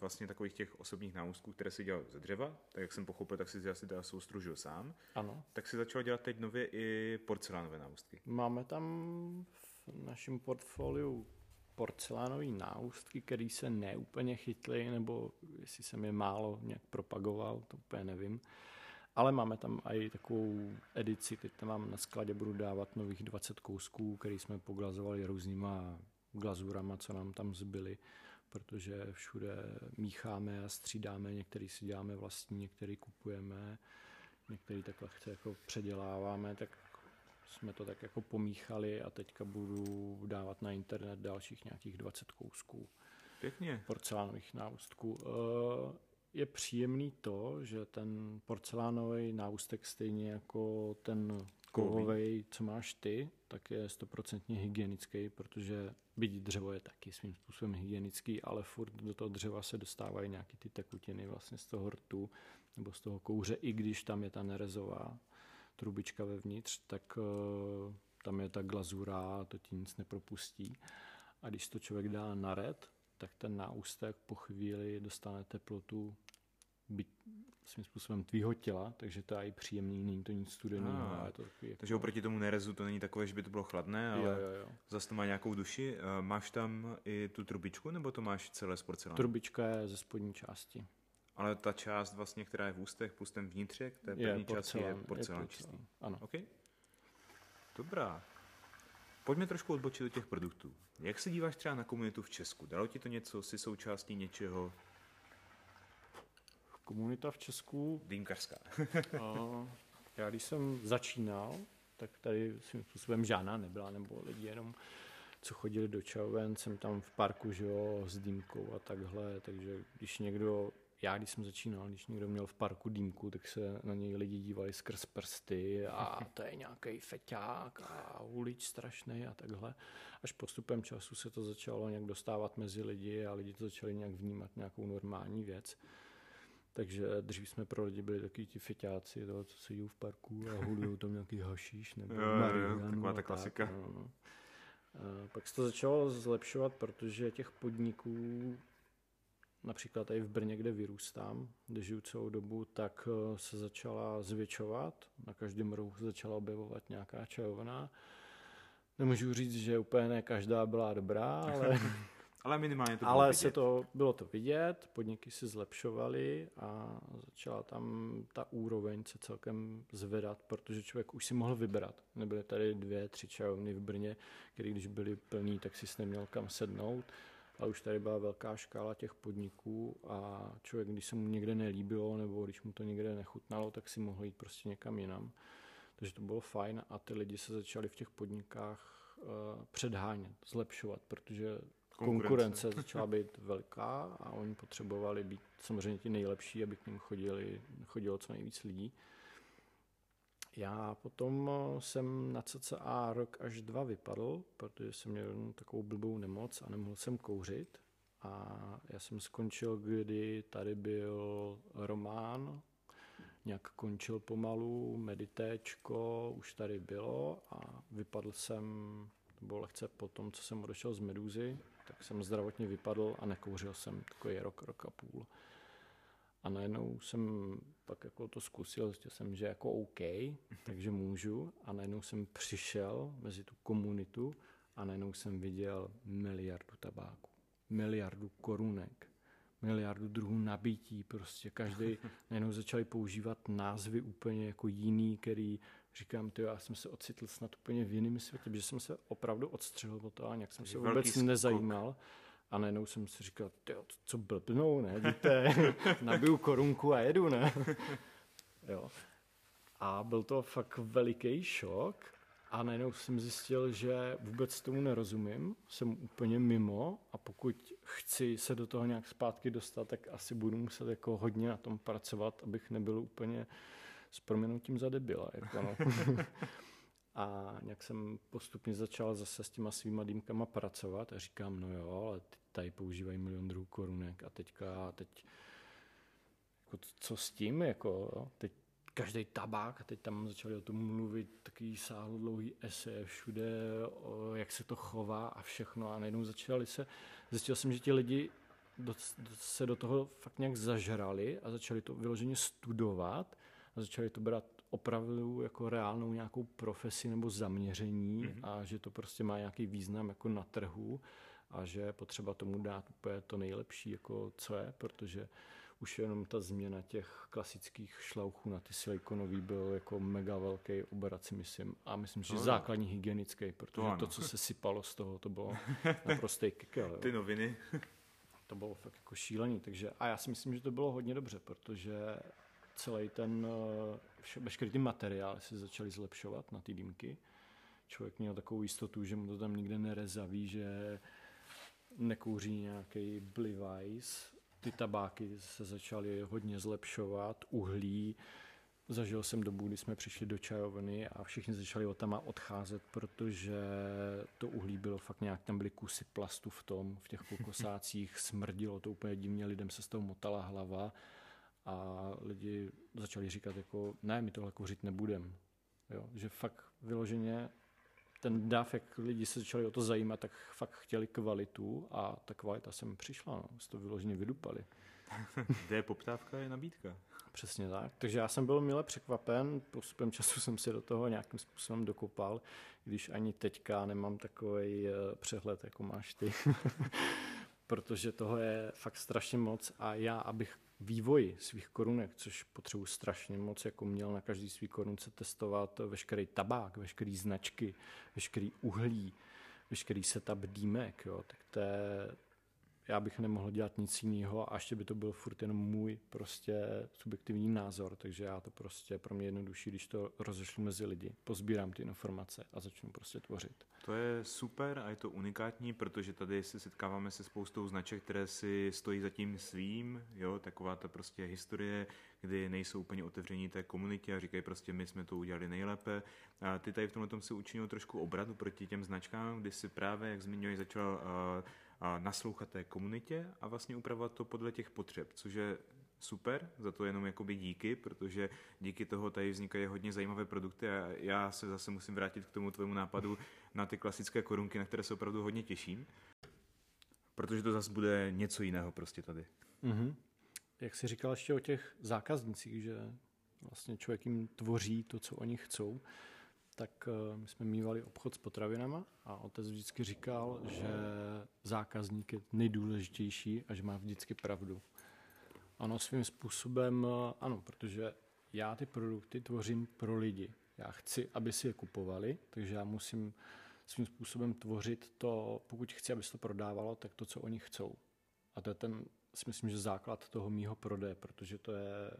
S1: vlastně takových těch osobních náustků, které si dělal ze dřeva, tak jak jsem pochopil, tak si asi teda soustružil sám.
S2: Ano.
S1: Tak si začal dělat teď nově i porcelánové náustky.
S2: Máme tam v našem portfoliu porcelánové náustky, které se neúplně chytly, nebo jestli jsem je málo nějak propagoval, to úplně nevím. Ale máme tam i takovou edici, teď tam mám na skladě, budu dávat nových 20 kousků, který jsme poglazovali různýma glazurama, co nám tam zbyly, protože všude mícháme a střídáme, některý si děláme vlastní, některý kupujeme, některý takhle chce jako předěláváme, tak jsme to tak jako pomíchali a teďka budu dávat na internet dalších nějakých 20 kousků.
S1: Pěkně.
S2: Porcelánových náustků. Uh, je příjemný to, že ten porcelánový náustek stejně jako ten kovový, co máš ty, tak je stoprocentně hygienický, protože byť dřevo je taky svým způsobem hygienický, ale furt do toho dřeva se dostávají nějaký ty tekutiny vlastně z toho rtu nebo z toho kouře, i když tam je ta nerezová trubička vevnitř, tak uh, tam je ta glazura, to ti nic nepropustí. A když to člověk dá na red, tak ten náustek po chvíli dostane teplotu byt, svým způsobem tvýho těla, takže to je i příjemný, není to nic studeného.
S1: Ah, to jako... Takže oproti tomu nerezu to není takové, že by to bylo chladné, ale jo, jo, jo. zase to má nějakou duši. Máš tam i tu trubičku, nebo to máš celé z porcelánu?
S2: Trubička je ze spodní části.
S1: Ale ta část vlastně, která je v ústech plus ten vnitřek, té první části je porcelán, je čistý.
S2: Ano.
S1: Okay. Dobrá. Pojďme trošku odbočit do těch produktů. Jak se díváš třeba na komunitu v Česku? Dalo ti to něco? Jsi součástí něčeho?
S2: Komunita v Česku...
S1: Dýmkařská.
S2: já když jsem začínal, tak tady svým způsobem žádná nebyla, nebo lidi jenom co chodili do čajoven, jsem tam v parku, že jo, s dýmkou a takhle, takže když někdo já, když jsem začínal, když někdo měl v parku dýmku, tak se na něj lidi dívali skrz prsty a to je nějaký feťák a ulič strašný a takhle. Až postupem času se to začalo nějak dostávat mezi lidi a lidi to začali nějak vnímat nějakou normální věc. Takže dřív jsme pro lidi byli takový ti feťáci, to, co sedí v parku a hulují tam nějaký hašíš nebo jo,
S1: marihuanu. Taková ta klasika. Tak, no, no.
S2: Pak se to začalo zlepšovat, protože těch podniků například tady v Brně, kde vyrůstám, kde žiju celou dobu, tak eh, se začala zvětšovat. Na každém rohu se začala objevovat nějaká čajovna. Nemůžu říct, že úplně ne každá byla dobrá, ale...
S1: ale minimálně to
S2: bylo Ale vidět. se to, bylo to vidět, podniky se zlepšovaly a začala tam ta úroveň se celkem zvedat, protože člověk už si mohl vybrat. Nebyly tady dvě, tři čajovny v Brně, které když byly plný, tak si neměl kam sednout ale už tady byla velká škála těch podniků a člověk, když se mu někde nelíbilo nebo když mu to někde nechutnalo, tak si mohl jít prostě někam jinam. Takže to bylo fajn a ty lidi se začali v těch podnikách uh, předhánět, zlepšovat, protože konkurence. konkurence začala být velká a oni potřebovali být samozřejmě ti nejlepší, aby k ním chodili, chodilo co nejvíc lidí. Já potom eh, jsem na cca rok až dva vypadl, protože jsem měl takovou blbou nemoc a nemohl jsem kouřit. A já jsem skončil, kdy tady byl Román, nějak končil pomalu, meditéčko už tady bylo a vypadl jsem, to bylo lehce po tom, co jsem odešel z Medúzy, tak jsem zdravotně vypadl a nekouřil jsem takový rok, rok a půl. A najednou jsem pak jako to zkusil, zjistil jsem, že jako OK, takže můžu. A najednou jsem přišel mezi tu komunitu a najednou jsem viděl miliardu tabáku, miliardu korunek, miliardu druhů nabití. Prostě každý najednou začali používat názvy úplně jako jiný, který říkám, ty já jsem se ocitl snad úplně v jiném světě, protože jsem se opravdu odstřelil od toho a nějak jsem se vůbec skok. nezajímal. A najednou jsem si říkal, tyjo, co blbnou, ne, víte, nabiju korunku a jedu, ne. jo. A byl to fakt veliký šok a najednou jsem zjistil, že vůbec tomu nerozumím, jsem úplně mimo a pokud chci se do toho nějak zpátky dostat, tak asi budu muset jako hodně na tom pracovat, abych nebyl úplně s proměnutím za debila. Jako no. A nějak jsem postupně začal zase s těma svýma dýmkama pracovat a říkám, no jo, ale tady používají milion druhů korunek a teďka, teď, jako co s tím, jako, teď každý tabák a teď tam začali o tom mluvit takový dlouhý ese všude, o, jak se to chová a všechno a najednou začali se, zjistil jsem, že ti lidi do, do, se do toho fakt nějak zažrali a začali to vyloženě studovat a začali to brát opravdu jako reálnou nějakou profesi nebo zaměření mm-hmm. a že to prostě má nějaký význam jako na trhu a že je potřeba tomu dát úplně to nejlepší, jako co je, protože už jenom ta změna těch klasických šlauchů na ty silikonový byl jako mega velký obrat si myslím. A myslím, že no, základní hygienický, protože to, to, co se sypalo z toho, to bylo naprostý kikel.
S1: Ty noviny.
S2: to bylo fakt jako šílený. Takže, a já si myslím, že to bylo hodně dobře, protože celý ten, eh, veškerý ty materiály se začaly zlepšovat na ty dýmky. Člověk měl takovou jistotu, že mu to tam nikde nerezaví, že nekouří nějaký blivajs. Ty tabáky se začaly hodně zlepšovat, uhlí. Zažil jsem dobu, kdy jsme přišli do čajovny a všichni začali o tam odcházet, protože to uhlí bylo fakt nějak, tam byly kusy plastu v tom, v těch kokosácích, smrdilo to úplně divně, lidem se z toho motala hlava a lidi začali říkat jako, ne, my tohle kouřit nebudem. Jo, že fakt vyloženě ten dav, jak lidi se začali o to zajímat, tak fakt chtěli kvalitu a ta kvalita sem přišla, no. to vyloženě vydupali.
S1: Kde je poptávka, je nabídka.
S2: Přesně tak. Takže já jsem byl mile překvapen, postupem času jsem si do toho nějakým způsobem dokopal, když ani teďka nemám takový eh, přehled, jako máš ty. Protože toho je fakt strašně moc a já, abych vývoji svých korunek, což potřebuji strašně moc, jako měl na každý svý korunce testovat veškerý tabák, veškerý značky, veškerý uhlí, veškerý setup dýmek, jo, tak to je já bych nemohl dělat nic jiného a ještě by to byl furt jenom můj prostě subjektivní názor, takže já to prostě pro mě jednodušší, když to rozešlu mezi lidi, pozbírám ty informace a začnu prostě tvořit.
S1: To je super a je to unikátní, protože tady se setkáváme se spoustou značek, které si stojí za tím svým, jo, taková ta prostě historie, kdy nejsou úplně otevření té komunitě a říkají prostě, my jsme to udělali nejlépe. A ty tady v tomhle tom si učinil trošku obrat proti těm značkám, kdy si právě, jak zmiňuješ, začal uh, naslouchat té komunitě a vlastně upravovat to podle těch potřeb, což je super, za to jenom jakoby díky, protože díky toho tady vznikají hodně zajímavé produkty a já se zase musím vrátit k tomu tvému nápadu na ty klasické korunky, na které se opravdu hodně těším, protože to zase bude něco jiného prostě tady.
S2: Mm-hmm. Jak jsi říkal ještě o těch zákaznicích, že vlastně člověk jim tvoří to, co oni chcou, tak eh, my jsme mývali obchod s potravinama a otec vždycky říkal, že zákazník je nejdůležitější a že má vždycky pravdu. Ano, svým způsobem eh, ano, protože já ty produkty tvořím pro lidi. Já chci, aby si je kupovali, takže já musím svým způsobem tvořit to, pokud chci, aby se to prodávalo, tak to, co oni chcou. A to je ten, si myslím, že základ toho mýho prodeje, protože to je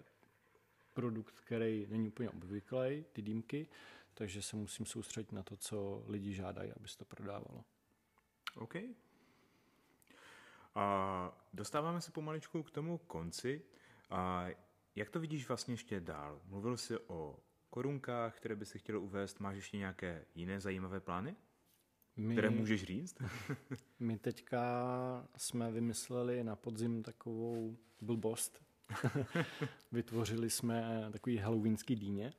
S2: produkt, který není úplně obvyklý, ty dýmky, takže se musím soustředit na to, co lidi žádají, aby se to prodávalo.
S1: OK. A dostáváme se pomaličku k tomu konci. A jak to vidíš vlastně ještě dál? Mluvil jsi o korunkách, které by si chtěl uvést. Máš ještě nějaké jiné zajímavé plány? My, které můžeš říct?
S2: my teďka jsme vymysleli na podzim takovou blbost. Vytvořili jsme takový halloweenský dýně.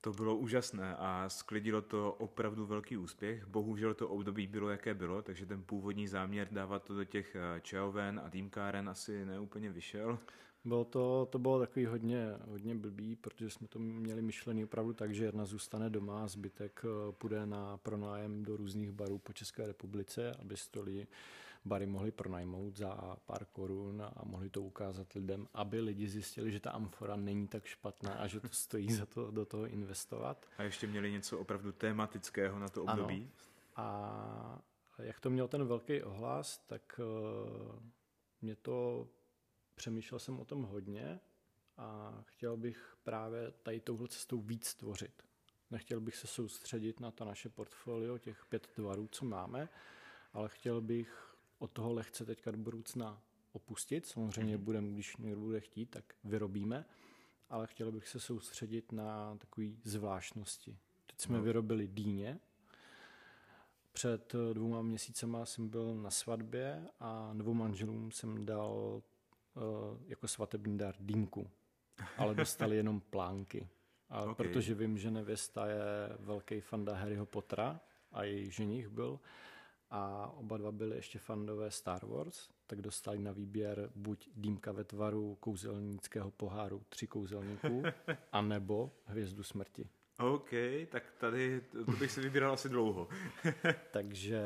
S1: To bylo úžasné a sklidilo to opravdu velký úspěch. Bohužel to období bylo, jaké bylo, takže ten původní záměr dávat to do těch eh, čajoven a týmkáren asi neúplně vyšel.
S2: Bylo to, to bylo takový hodně, hodně blbý, protože jsme to měli myšlený opravdu tak, že jedna zůstane doma a zbytek eh, půjde na pronájem do různých barů po České republice, aby si to lidi bary mohli pronajmout za pár korun a mohli to ukázat lidem, aby lidi zjistili, že ta amfora není tak špatná a že to stojí za to do toho investovat.
S1: A ještě měli něco opravdu tematického na to období. Ano.
S2: A jak to měl ten velký ohlas, tak uh, mě to, přemýšlel jsem o tom hodně a chtěl bych právě tady touhle cestou víc tvořit. Nechtěl bych se soustředit na to naše portfolio, těch pět tvarů, co máme, ale chtěl bych od toho lehce teďka do budoucna opustit. Samozřejmě mm-hmm. budeme, když někdo bude chtít, tak vyrobíme, ale chtěl bych se soustředit na takové zvláštnosti. Teď jsme no. vyrobili dýně. Před dvouma měsícema jsem byl na svatbě a dvou manželům jsem dal uh, jako svatební dar dýmku, ale dostali jenom plánky. A okay. protože vím, že nevěsta je velký fanda Harryho Pottera a její ženich byl, a oba dva byli ještě fandové Star Wars, tak dostali na výběr buď dýmka ve tvaru kouzelnického poháru tři kouzelníků, anebo hvězdu smrti.
S1: OK, tak tady to bych si vybíral asi dlouho.
S2: Takže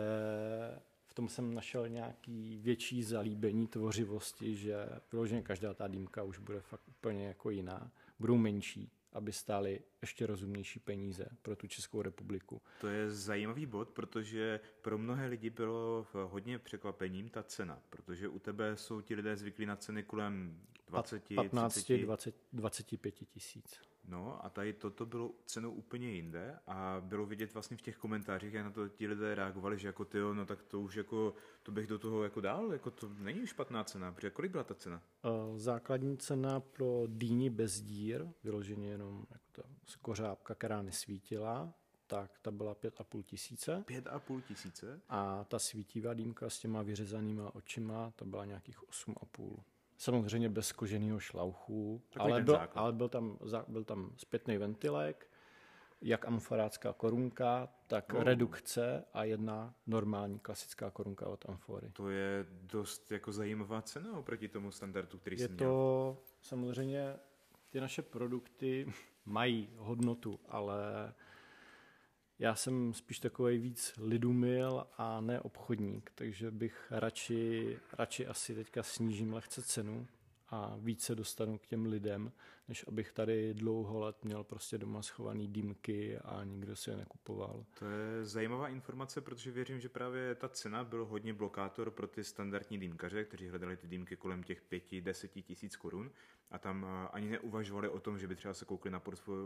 S2: v tom jsem našel nějaký větší zalíbení tvořivosti, že vyloženě každá ta dýmka už bude fakt úplně jako jiná. Budou menší, aby stály ještě rozumnější peníze pro tu Českou republiku.
S1: To je zajímavý bod, protože pro mnohé lidi bylo hodně překvapením ta cena, protože u tebe jsou ti lidé zvyklí na ceny kolem 20,
S2: 15, 30. 20, 25 tisíc.
S1: No a tady toto bylo cenou úplně jinde a bylo vidět vlastně v těch komentářích, jak na to ti lidé reagovali, že jako ty, no tak to už jako, to bych do toho jako dál, jako to není špatná cena, protože kolik byla ta cena?
S2: Základní cena pro dýni bez dír, vyloženě jenom jako ta kořápka, která nesvítila, tak ta byla pět a půl tisíce.
S1: Pět a půl tisíce?
S2: A ta svítivá dýmka s těma vyřezanýma očima, ta byla nějakých osm a půl. Samozřejmě bez koženého šlauchu, ale byl, ale byl tam, byl tam zpětný ventilek, jak amforácká korunka, tak oh. redukce a jedna normální klasická korunka od amfory.
S1: To je dost jako zajímavá cena oproti tomu standardu, který
S2: Je to samozřejmě, ty naše produkty mají hodnotu, ale já jsem spíš takový víc lidumil a ne obchodník, takže bych radši, radši asi teďka snížím lehce cenu a více dostanu k těm lidem, než abych tady dlouho let měl prostě doma schovaný dýmky a nikdo si je nekupoval.
S1: To je zajímavá informace, protože věřím, že právě ta cena byl hodně blokátor pro ty standardní dýmkaře, kteří hledali ty dýmky kolem těch 5-10 tisíc korun a tam eh, ani neuvažovali o tom, že by třeba se koukli na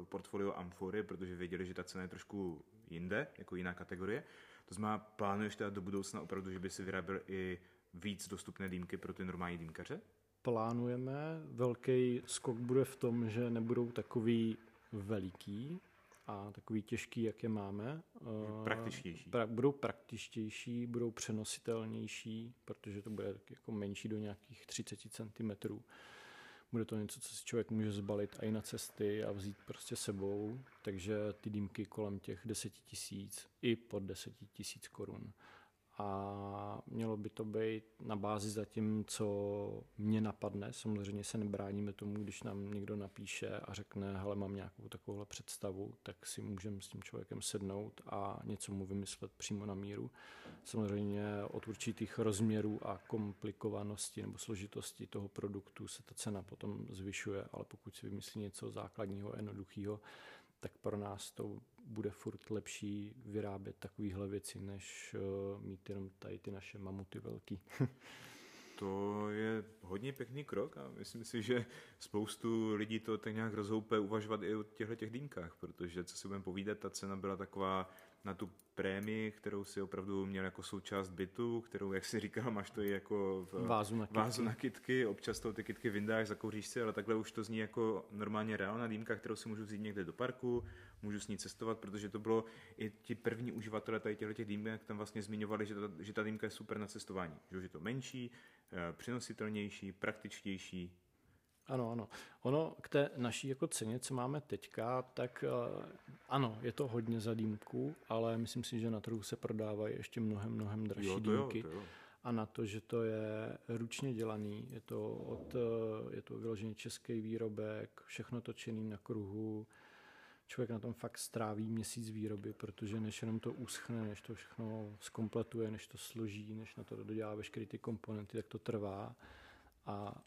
S1: portfolio Amfory, protože věděli, že ta cena je trošku jinde, jako jiná kategorie. To znamená, plánuješ teda do budoucna opravdu, že by si vyráběl i víc dostupné dýmky pro ty normální dýmkaře?
S2: Plánujeme. Velký skok bude v tom, že nebudou takový veliký a takový těžký, jak je máme.
S1: Praktičtější.
S2: Pra, budou praktičtější, budou přenositelnější, protože to bude jako menší do nějakých 30 cm. Bude to něco, co si člověk může zbalit i na cesty a vzít prostě sebou, takže ty dýmky kolem těch 10 tisíc i pod 10 tisíc korun a mělo by to být na bázi za tím, co mě napadne. Samozřejmě se nebráníme tomu, když nám někdo napíše a řekne, hele, mám nějakou takovouhle představu, tak si můžeme s tím člověkem sednout a něco mu vymyslet přímo na míru. Samozřejmě od určitých rozměrů a komplikovanosti nebo složitosti toho produktu se ta cena potom zvyšuje, ale pokud si vymyslí něco základního, jednoduchého, tak pro nás to bude furt lepší vyrábět takovéhle věci, než uh, mít jenom tady ty naše mamuty velký.
S1: to je hodně pěkný krok a myslím si, že spoustu lidí to tak nějak rozhoupe uvažovat i o těchto těch dýmkách, protože co si budeme povídat, ta cena byla taková na tu prémii, kterou si opravdu měl jako součást bytu, kterou, jak si říkal, máš to i jako
S2: v vázu na kytky.
S1: Vázu na kytky. Občas to ty kytky vyndáš, zakouříš si, ale takhle už to zní jako normálně reálná dýmka, kterou si můžu vzít někde do parku, můžu s ní cestovat, protože to bylo i ti první uživatelé tady těchto těch dýmek tam vlastně zmiňovali, že ta, že ta dýmka je super na cestování. Že je to menší, eh, přenositelnější, praktičtější,
S2: ano, ano. Ono k té naší jako ceně, co máme teďka, tak uh, ano, je to hodně za dýmku, ale myslím si, že na trhu se prodávají ještě mnohem, mnohem dražší jo, to dýmky. Jo, to jo. A na to, že to je ručně dělaný, je to, od, eh, je to vyloženě český výrobek, všechno točený na kruhu, člověk na tom fakt stráví měsíc výroby, protože než jenom to uschne, než to všechno zkompletuje, než to složí, než na to dodělá veškeré ty komponenty, tak to trvá. A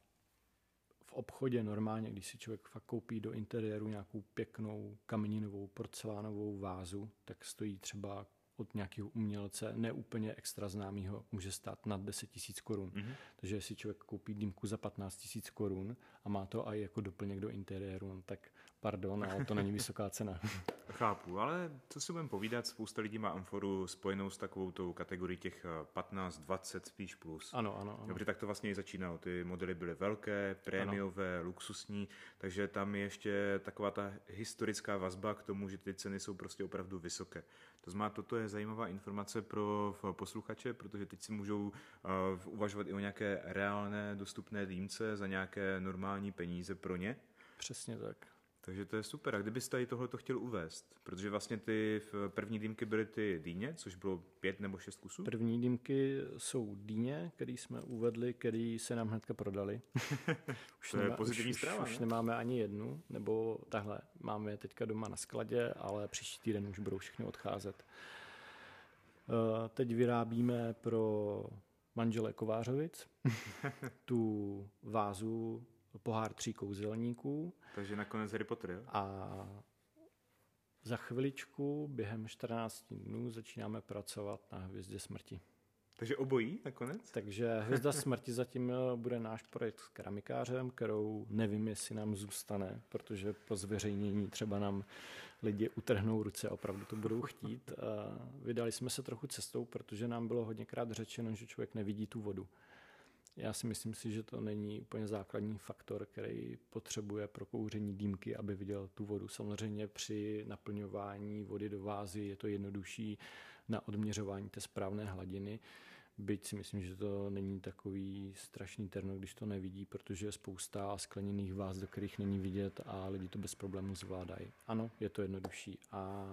S2: v obchodě normálně, když si člověk fakt koupí do interiéru nějakou pěknou kameninovou porcelánovou vázu, tak stojí třeba od nějakého umělce neúplně extra známého může stát nad 10 tisíc korun. Mm-hmm. Takže jestli člověk koupí dýmku za 15 tisíc korun a má to i jako doplněk do interiéru, no tak pardon, ale to není vysoká cena.
S1: Chápu, ale co si budeme povídat, spousta lidí má amforu spojenou s takovou tou kategorii těch 15, 20 spíš plus.
S2: Ano, ano. ano.
S1: Dobře, tak to vlastně i začínalo. Ty modely byly velké, prémiové, ano. luxusní, takže tam je ještě taková ta historická vazba k tomu, že ty ceny jsou prostě opravdu vysoké. To znamená, toto je zajímavá informace pro posluchače, protože teď si můžou uh, uvažovat i o nějaké reálné dostupné dýmce za nějaké normální peníze pro ně.
S2: Přesně tak.
S1: Takže to je super. A kdybys tady tohle to chtěl uvést? Protože vlastně ty první dýmky byly ty dýně, což bylo pět nebo šest kusů?
S2: První dýmky jsou dýně, které jsme uvedli, které se nám hnedka prodali.
S1: už to nemá, je pozitivní
S2: už,
S1: zpráva.
S2: Už, už nemáme ani jednu, nebo tahle. Máme je teďka doma na skladě, ale příští týden už budou všechny odcházet. Uh, teď vyrábíme pro manžele Kovářovic tu vázu pohár tří kouzelníků.
S1: Takže nakonec Harry Potter, jo?
S2: A za chviličku, během 14 dnů, začínáme pracovat na Hvězdě smrti.
S1: Takže obojí nakonec?
S2: Takže Hvězda smrti zatím eh, bude náš projekt s keramikářem, kterou nevím, jestli nám zůstane, protože po zveřejnění třeba nám lidi utrhnou ruce a opravdu to budou chtít. Vydali jsme se trochu cestou, protože nám bylo hodněkrát řečeno, že člověk nevidí tu vodu. Já si myslím si, že to není úplně základní faktor, který potřebuje pro kouření dýmky, aby viděl tu vodu. Samozřejmě při naplňování vody do vázy je to jednodušší na odměřování té správné hladiny. Byť si myslím, že to není takový strašný terno, když to nevidí, protože je spousta skleněných váz, do kterých není vidět a lidi to bez problémů zvládají. Ano, je to jednodušší. A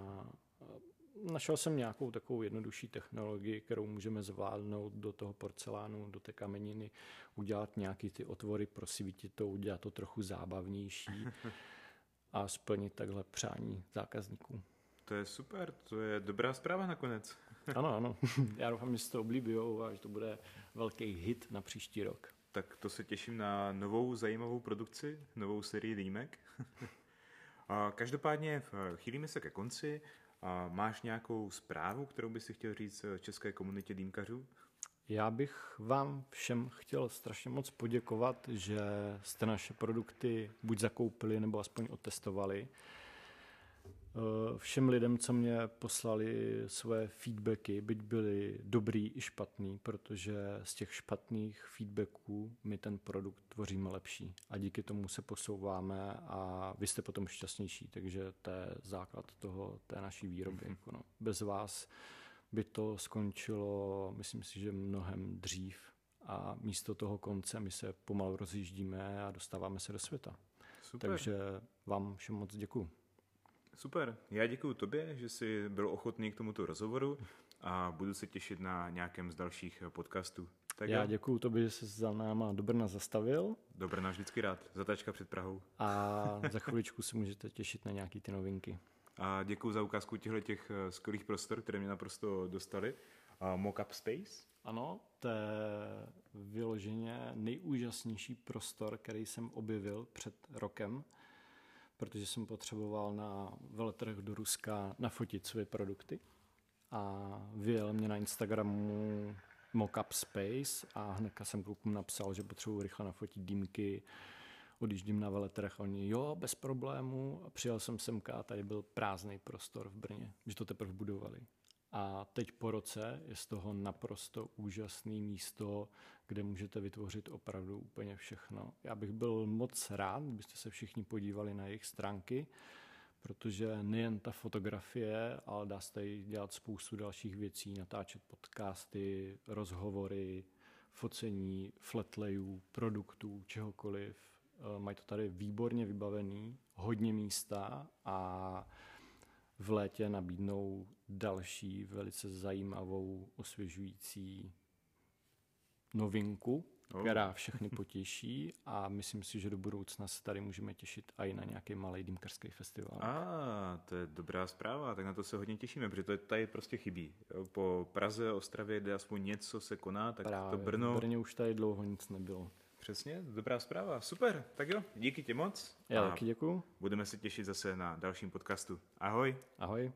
S2: našel jsem nějakou takovou jednodušší technologii, kterou můžeme zvládnout do toho porcelánu, do té kameniny, udělat nějaký ty otvory, prosvítit to, udělat to trochu zábavnější a splnit takhle přání zákazníků.
S1: To je super, to je dobrá zpráva nakonec.
S2: ano, ano. Já doufám, že si to oblíbí a že to bude velký hit na příští rok
S1: tak to se těším na novou zajímavou produkci, novou sérii dýmek. Každopádně chýlíme se ke konci. Máš nějakou zprávu, kterou by si chtěl říct české komunitě dýmkařů?
S2: Já bych vám všem chtěl strašně moc poděkovat, že jste naše produkty buď zakoupili nebo aspoň otestovali. Eh, všem lidem, co mě poslali svoje feedbacky, byť byly dobrý i špatný, protože z těch špatných feedbacků my ten produkt tvoříme lepší a díky tomu se posouváme a vy jste potom šťastnější, takže to je základ toho, té naší výroby. Mm-hmm. No. Bez vás by to skončilo, myslím si, že mnohem dřív a místo toho konce my se pomalu rozjíždíme a dostáváme se do světa. Super. Takže vám všem moc děkuji.
S1: Super, já děkuji tobě, že jsi byl ochotný k tomuto rozhovoru a budu se těšit na nějakém z dalších podcastů.
S2: Tak já děkuji tobě, že jsi za náma do Brna zastavil.
S1: Do Brna vždycky rád, zatáčka před Prahou.
S2: A za chviličku se můžete těšit na nějaký ty novinky.
S1: A děkuji za ukázku těchto těch eh, skvělých prostor, které mě naprosto dostali. Mockup Space?
S2: Ano, to je vyloženě nejúžasnější prostor, který jsem objevil před rokem protože jsem potřeboval na veletrh do Ruska nafotit své produkty. A vyjel mě na Instagramu Mockup Space a hnedka jsem klukům napsal, že potřebuji rychle nafotit dýmky, odjíždím na veletrh, oni jo, bez problému. A přijel jsem semka a tady byl prázdný prostor v Brně, že to teprve budovali. A teď po roce je z toho naprosto úžasné místo, kde můžete vytvořit opravdu úplně všechno. Já bych byl moc rád, kdybyste se všichni podívali na jejich stránky, protože nejen ta fotografie, ale dá se tady dělat spoustu dalších věcí, natáčet podcasty, rozhovory, focení flatlayů, produktů, čehokoliv. Eh, mají to tady výborně vybavený, hodně místa a v létě nabídnou další velice zajímavou, osvěžující novinku, oh. která všechny potěší a myslím si, že do budoucna se tady můžeme těšit i na nějaký malý dýmkarský festival.
S1: A ah, to je dobrá zpráva, tak na to se hodně těšíme, protože to tady prostě chybí. Po Praze, Ostravě, kde aspoň něco se koná, tak Právě, to Brno...
S2: V Brně už tady dlouho nic nebylo.
S1: Přesně, dobrá zpráva. Super, tak jo, díky ti moc.
S2: Já taky děkuju.
S1: Budeme se těšit zase na dalším podcastu. Ahoj.
S2: Ahoj.